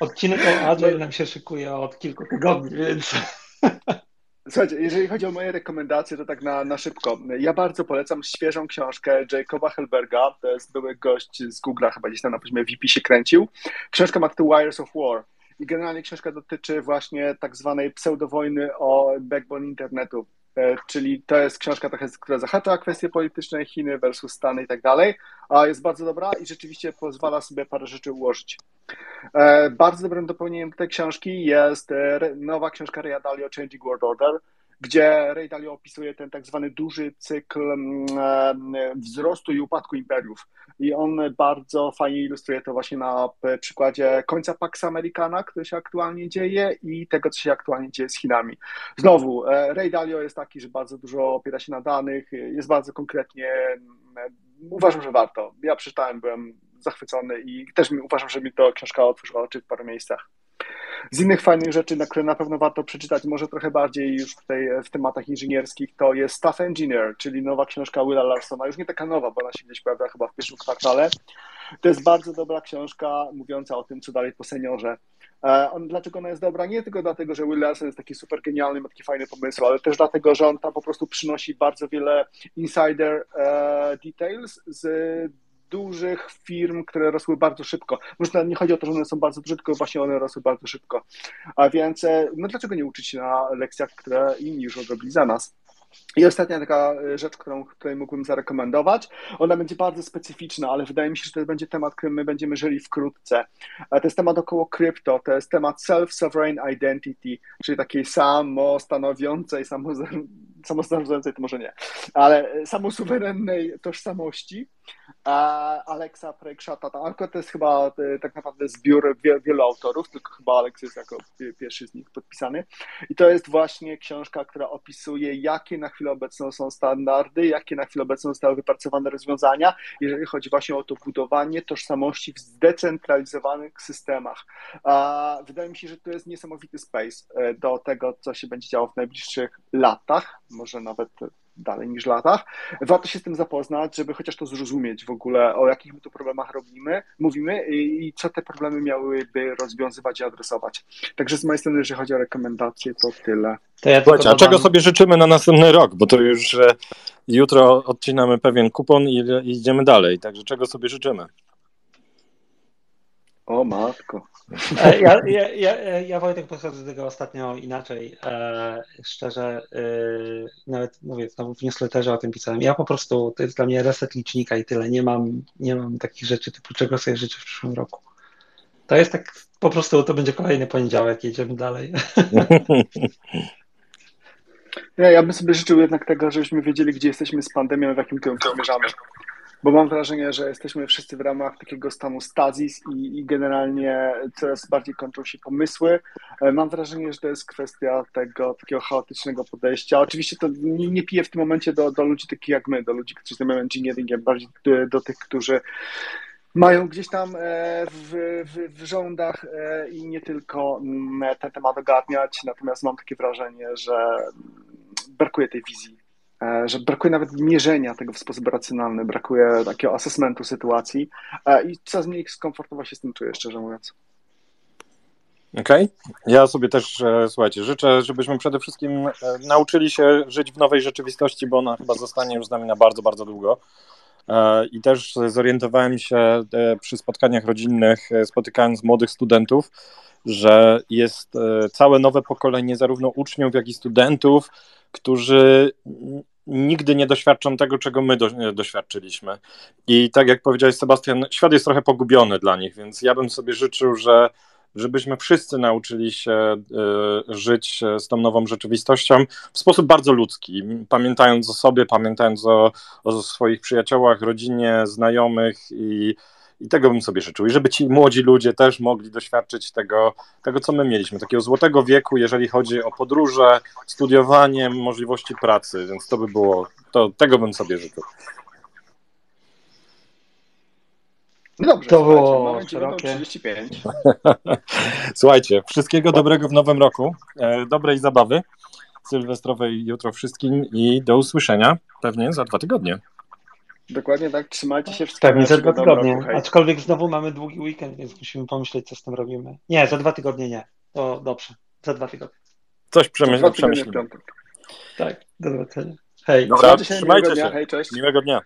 odcinek o Agile nam się szykuje od kilku tygodni, więc... Słuchajcie, jeżeli chodzi o moje rekomendacje, to tak na, na szybko. Ja bardzo polecam świeżą książkę Jacoba Helberga, to jest były gość z Google'a, chyba gdzieś tam na poziomie VP się kręcił. Książka ma tytuł Wires of War i generalnie książka dotyczy właśnie tak zwanej pseudowojny o backbone internetu. E, czyli to jest książka która zahacza kwestie polityczne Chiny versus Stany i tak dalej, a jest bardzo dobra i rzeczywiście pozwala sobie parę rzeczy ułożyć. E, bardzo dobrym dopełnieniem tej książki jest e, nowa książka Ray Dalio Changing World Order, gdzie Ray Dalio opisuje ten tak zwany duży cykl mm, wzrostu i upadku imperiów. I on bardzo fajnie ilustruje to właśnie na przykładzie końca Pax Americana, który się aktualnie dzieje i tego, co się aktualnie dzieje z Chinami. Znowu, e, Ray Dalio jest taki, że bardzo dużo opiera się na danych, jest bardzo konkretnie, uważam, że warto. Ja przeczytałem, byłem zachwycony i też uważam, że mi to książka otworzyła oczy w paru miejscach. Z innych fajnych rzeczy, na które na pewno warto przeczytać, może trochę bardziej już tutaj w tematach inżynierskich, to jest Staff Engineer, czyli nowa książka Willa Larsona. Już nie taka nowa, bo ona się gdzieś pojawia chyba w pierwszym kwartale. To jest bardzo dobra książka mówiąca o tym, co dalej po seniorze. E, on, dlaczego ona jest dobra? Nie tylko dlatego, że Will Larson jest taki super genialny, ma taki fajny pomysł, ale też dlatego, że on tam po prostu przynosi bardzo wiele insider e, details z dużych firm, które rosły bardzo szybko. Może nie chodzi o to, że one są bardzo duże, tylko właśnie one rosły bardzo szybko. A więc, e, no dlaczego nie uczyć się na lekcjach, które inni już odrobili za nas? I ostatnia taka e, rzecz, którą której mógłbym zarekomendować, ona będzie bardzo specyficzna, ale wydaje mi się, że to będzie temat, którym my będziemy żyli wkrótce. To jest temat około krypto, to jest temat self-sovereign identity, czyli takiej samostanowiącej, samostanowiącej to może nie, ale samosuwerennej tożsamości Alexa Prekshata. Anko to jest chyba e, tak naprawdę zbiór wielu autorów, tylko chyba Alex jest jako pierwszy z nich podpisany. I to jest właśnie książka, która opisuje, jakie na chwilę obecną są standardy, jakie na chwilę obecną zostały wypracowane rozwiązania, jeżeli chodzi właśnie o to budowanie tożsamości w zdecentralizowanych systemach. Wydaje mi się, że to jest niesamowity space e, do tego, co się będzie działo w najbliższych latach, może nawet dalej niż latach. Warto się z tym zapoznać, żeby chociaż to zrozumieć w ogóle, o jakich my tu problemach robimy, mówimy i co te problemy miałyby rozwiązywać i adresować. Także z mojej strony, jeżeli chodzi o rekomendacje, to tyle. To ja Słuchajcie, a czego sobie życzymy na następny rok? Bo to już jutro odcinamy pewien kupon i, i idziemy dalej. Także czego sobie życzymy? O matko. E, ja, ja, ja, ja Wojtek podchodzę do tego ostatnio inaczej. E, szczerze, e, nawet mówię, znowu w newsletterze o tym pisałem. Ja po prostu, to jest dla mnie reset licznika i tyle. Nie mam, nie mam takich rzeczy typu czego sobie życzę w przyszłym roku. To jest tak, po prostu to będzie kolejny poniedziałek, jedziemy dalej. Ja, ja bym sobie życzył jednak tego, żebyśmy wiedzieli, gdzie jesteśmy z pandemią, w jakim kierunku zmierzamy bo mam wrażenie, że jesteśmy wszyscy w ramach takiego stanu stazis i, i, generalnie coraz bardziej kończą się pomysły. E, mam wrażenie, że to jest kwestia tego takiego chaotycznego podejścia. Oczywiście to nie, nie piję w tym momencie do, do ludzi takich jak my, do ludzi, którzy zajmują engineeringiem, bardziej do, do tych, którzy mają gdzieś tam e, w, w, w rządach e, i nie tylko mm, ten temat ogarniać, natomiast mam takie wrażenie, że brakuje tej wizji że brakuje nawet mierzenia tego w sposób racjonalny, brakuje takiego assessmentu sytuacji e, i coraz mniej skomfortowo się z tym czuję, szczerze mówiąc. Okej. Okay. Ja sobie też, e, słuchajcie, życzę, żebyśmy przede wszystkim nauczyli się żyć w nowej rzeczywistości, bo ona chyba zostanie już z nami na bardzo, bardzo długo. I też zorientowałem się przy spotkaniach rodzinnych, spotykając młodych studentów, że jest całe nowe pokolenie zarówno uczniów, jak i studentów, którzy nigdy nie doświadczą tego, czego my do, doświadczylić,my I tak jak powiedziałeś, Sebastian, świat jest trochę pogubiony dla nich, więc ja bym sobie życzył, że żebyśmy wszyscy nauczyli się y, żyć z tą nową rzeczywistością w sposób bardzo ludzki, pamiętając o sobie, pamiętając o, o swoich przyjaciołach, rodzinie, znajomych i i tego bym sobie życzył. I żeby ci młodzi ludzie też mogli doświadczyć tego, tego, co my mieliśmy, takiego złotego wieku, jeżeli chodzi o podróże, studiowanie, możliwości pracy, więc to by było, to tego bym sobie życzył. No dobrze, to było szerokie. 35. Słuchajcie, wszystkiego dobrego w nowym roku, e, dobrej zabawy sylwestrowej jutro wszystkim i do usłyszenia pewnie za dwa tygodnie. Dokładnie tak, trzymajcie się wszystkiego. Pewnie za dwa tygodnie, roku, aczkolwiek znowu mamy długi weekend, więc musimy pomyśleć, co z tym robimy. Nie, za dwa tygodnie nie. To dobrze, za dwa tygodnie. Coś przemyślimy. Tak, do zobaczenia. Hej. Dobra, trzymajcie się. Hej, cześć. Miłego dnia.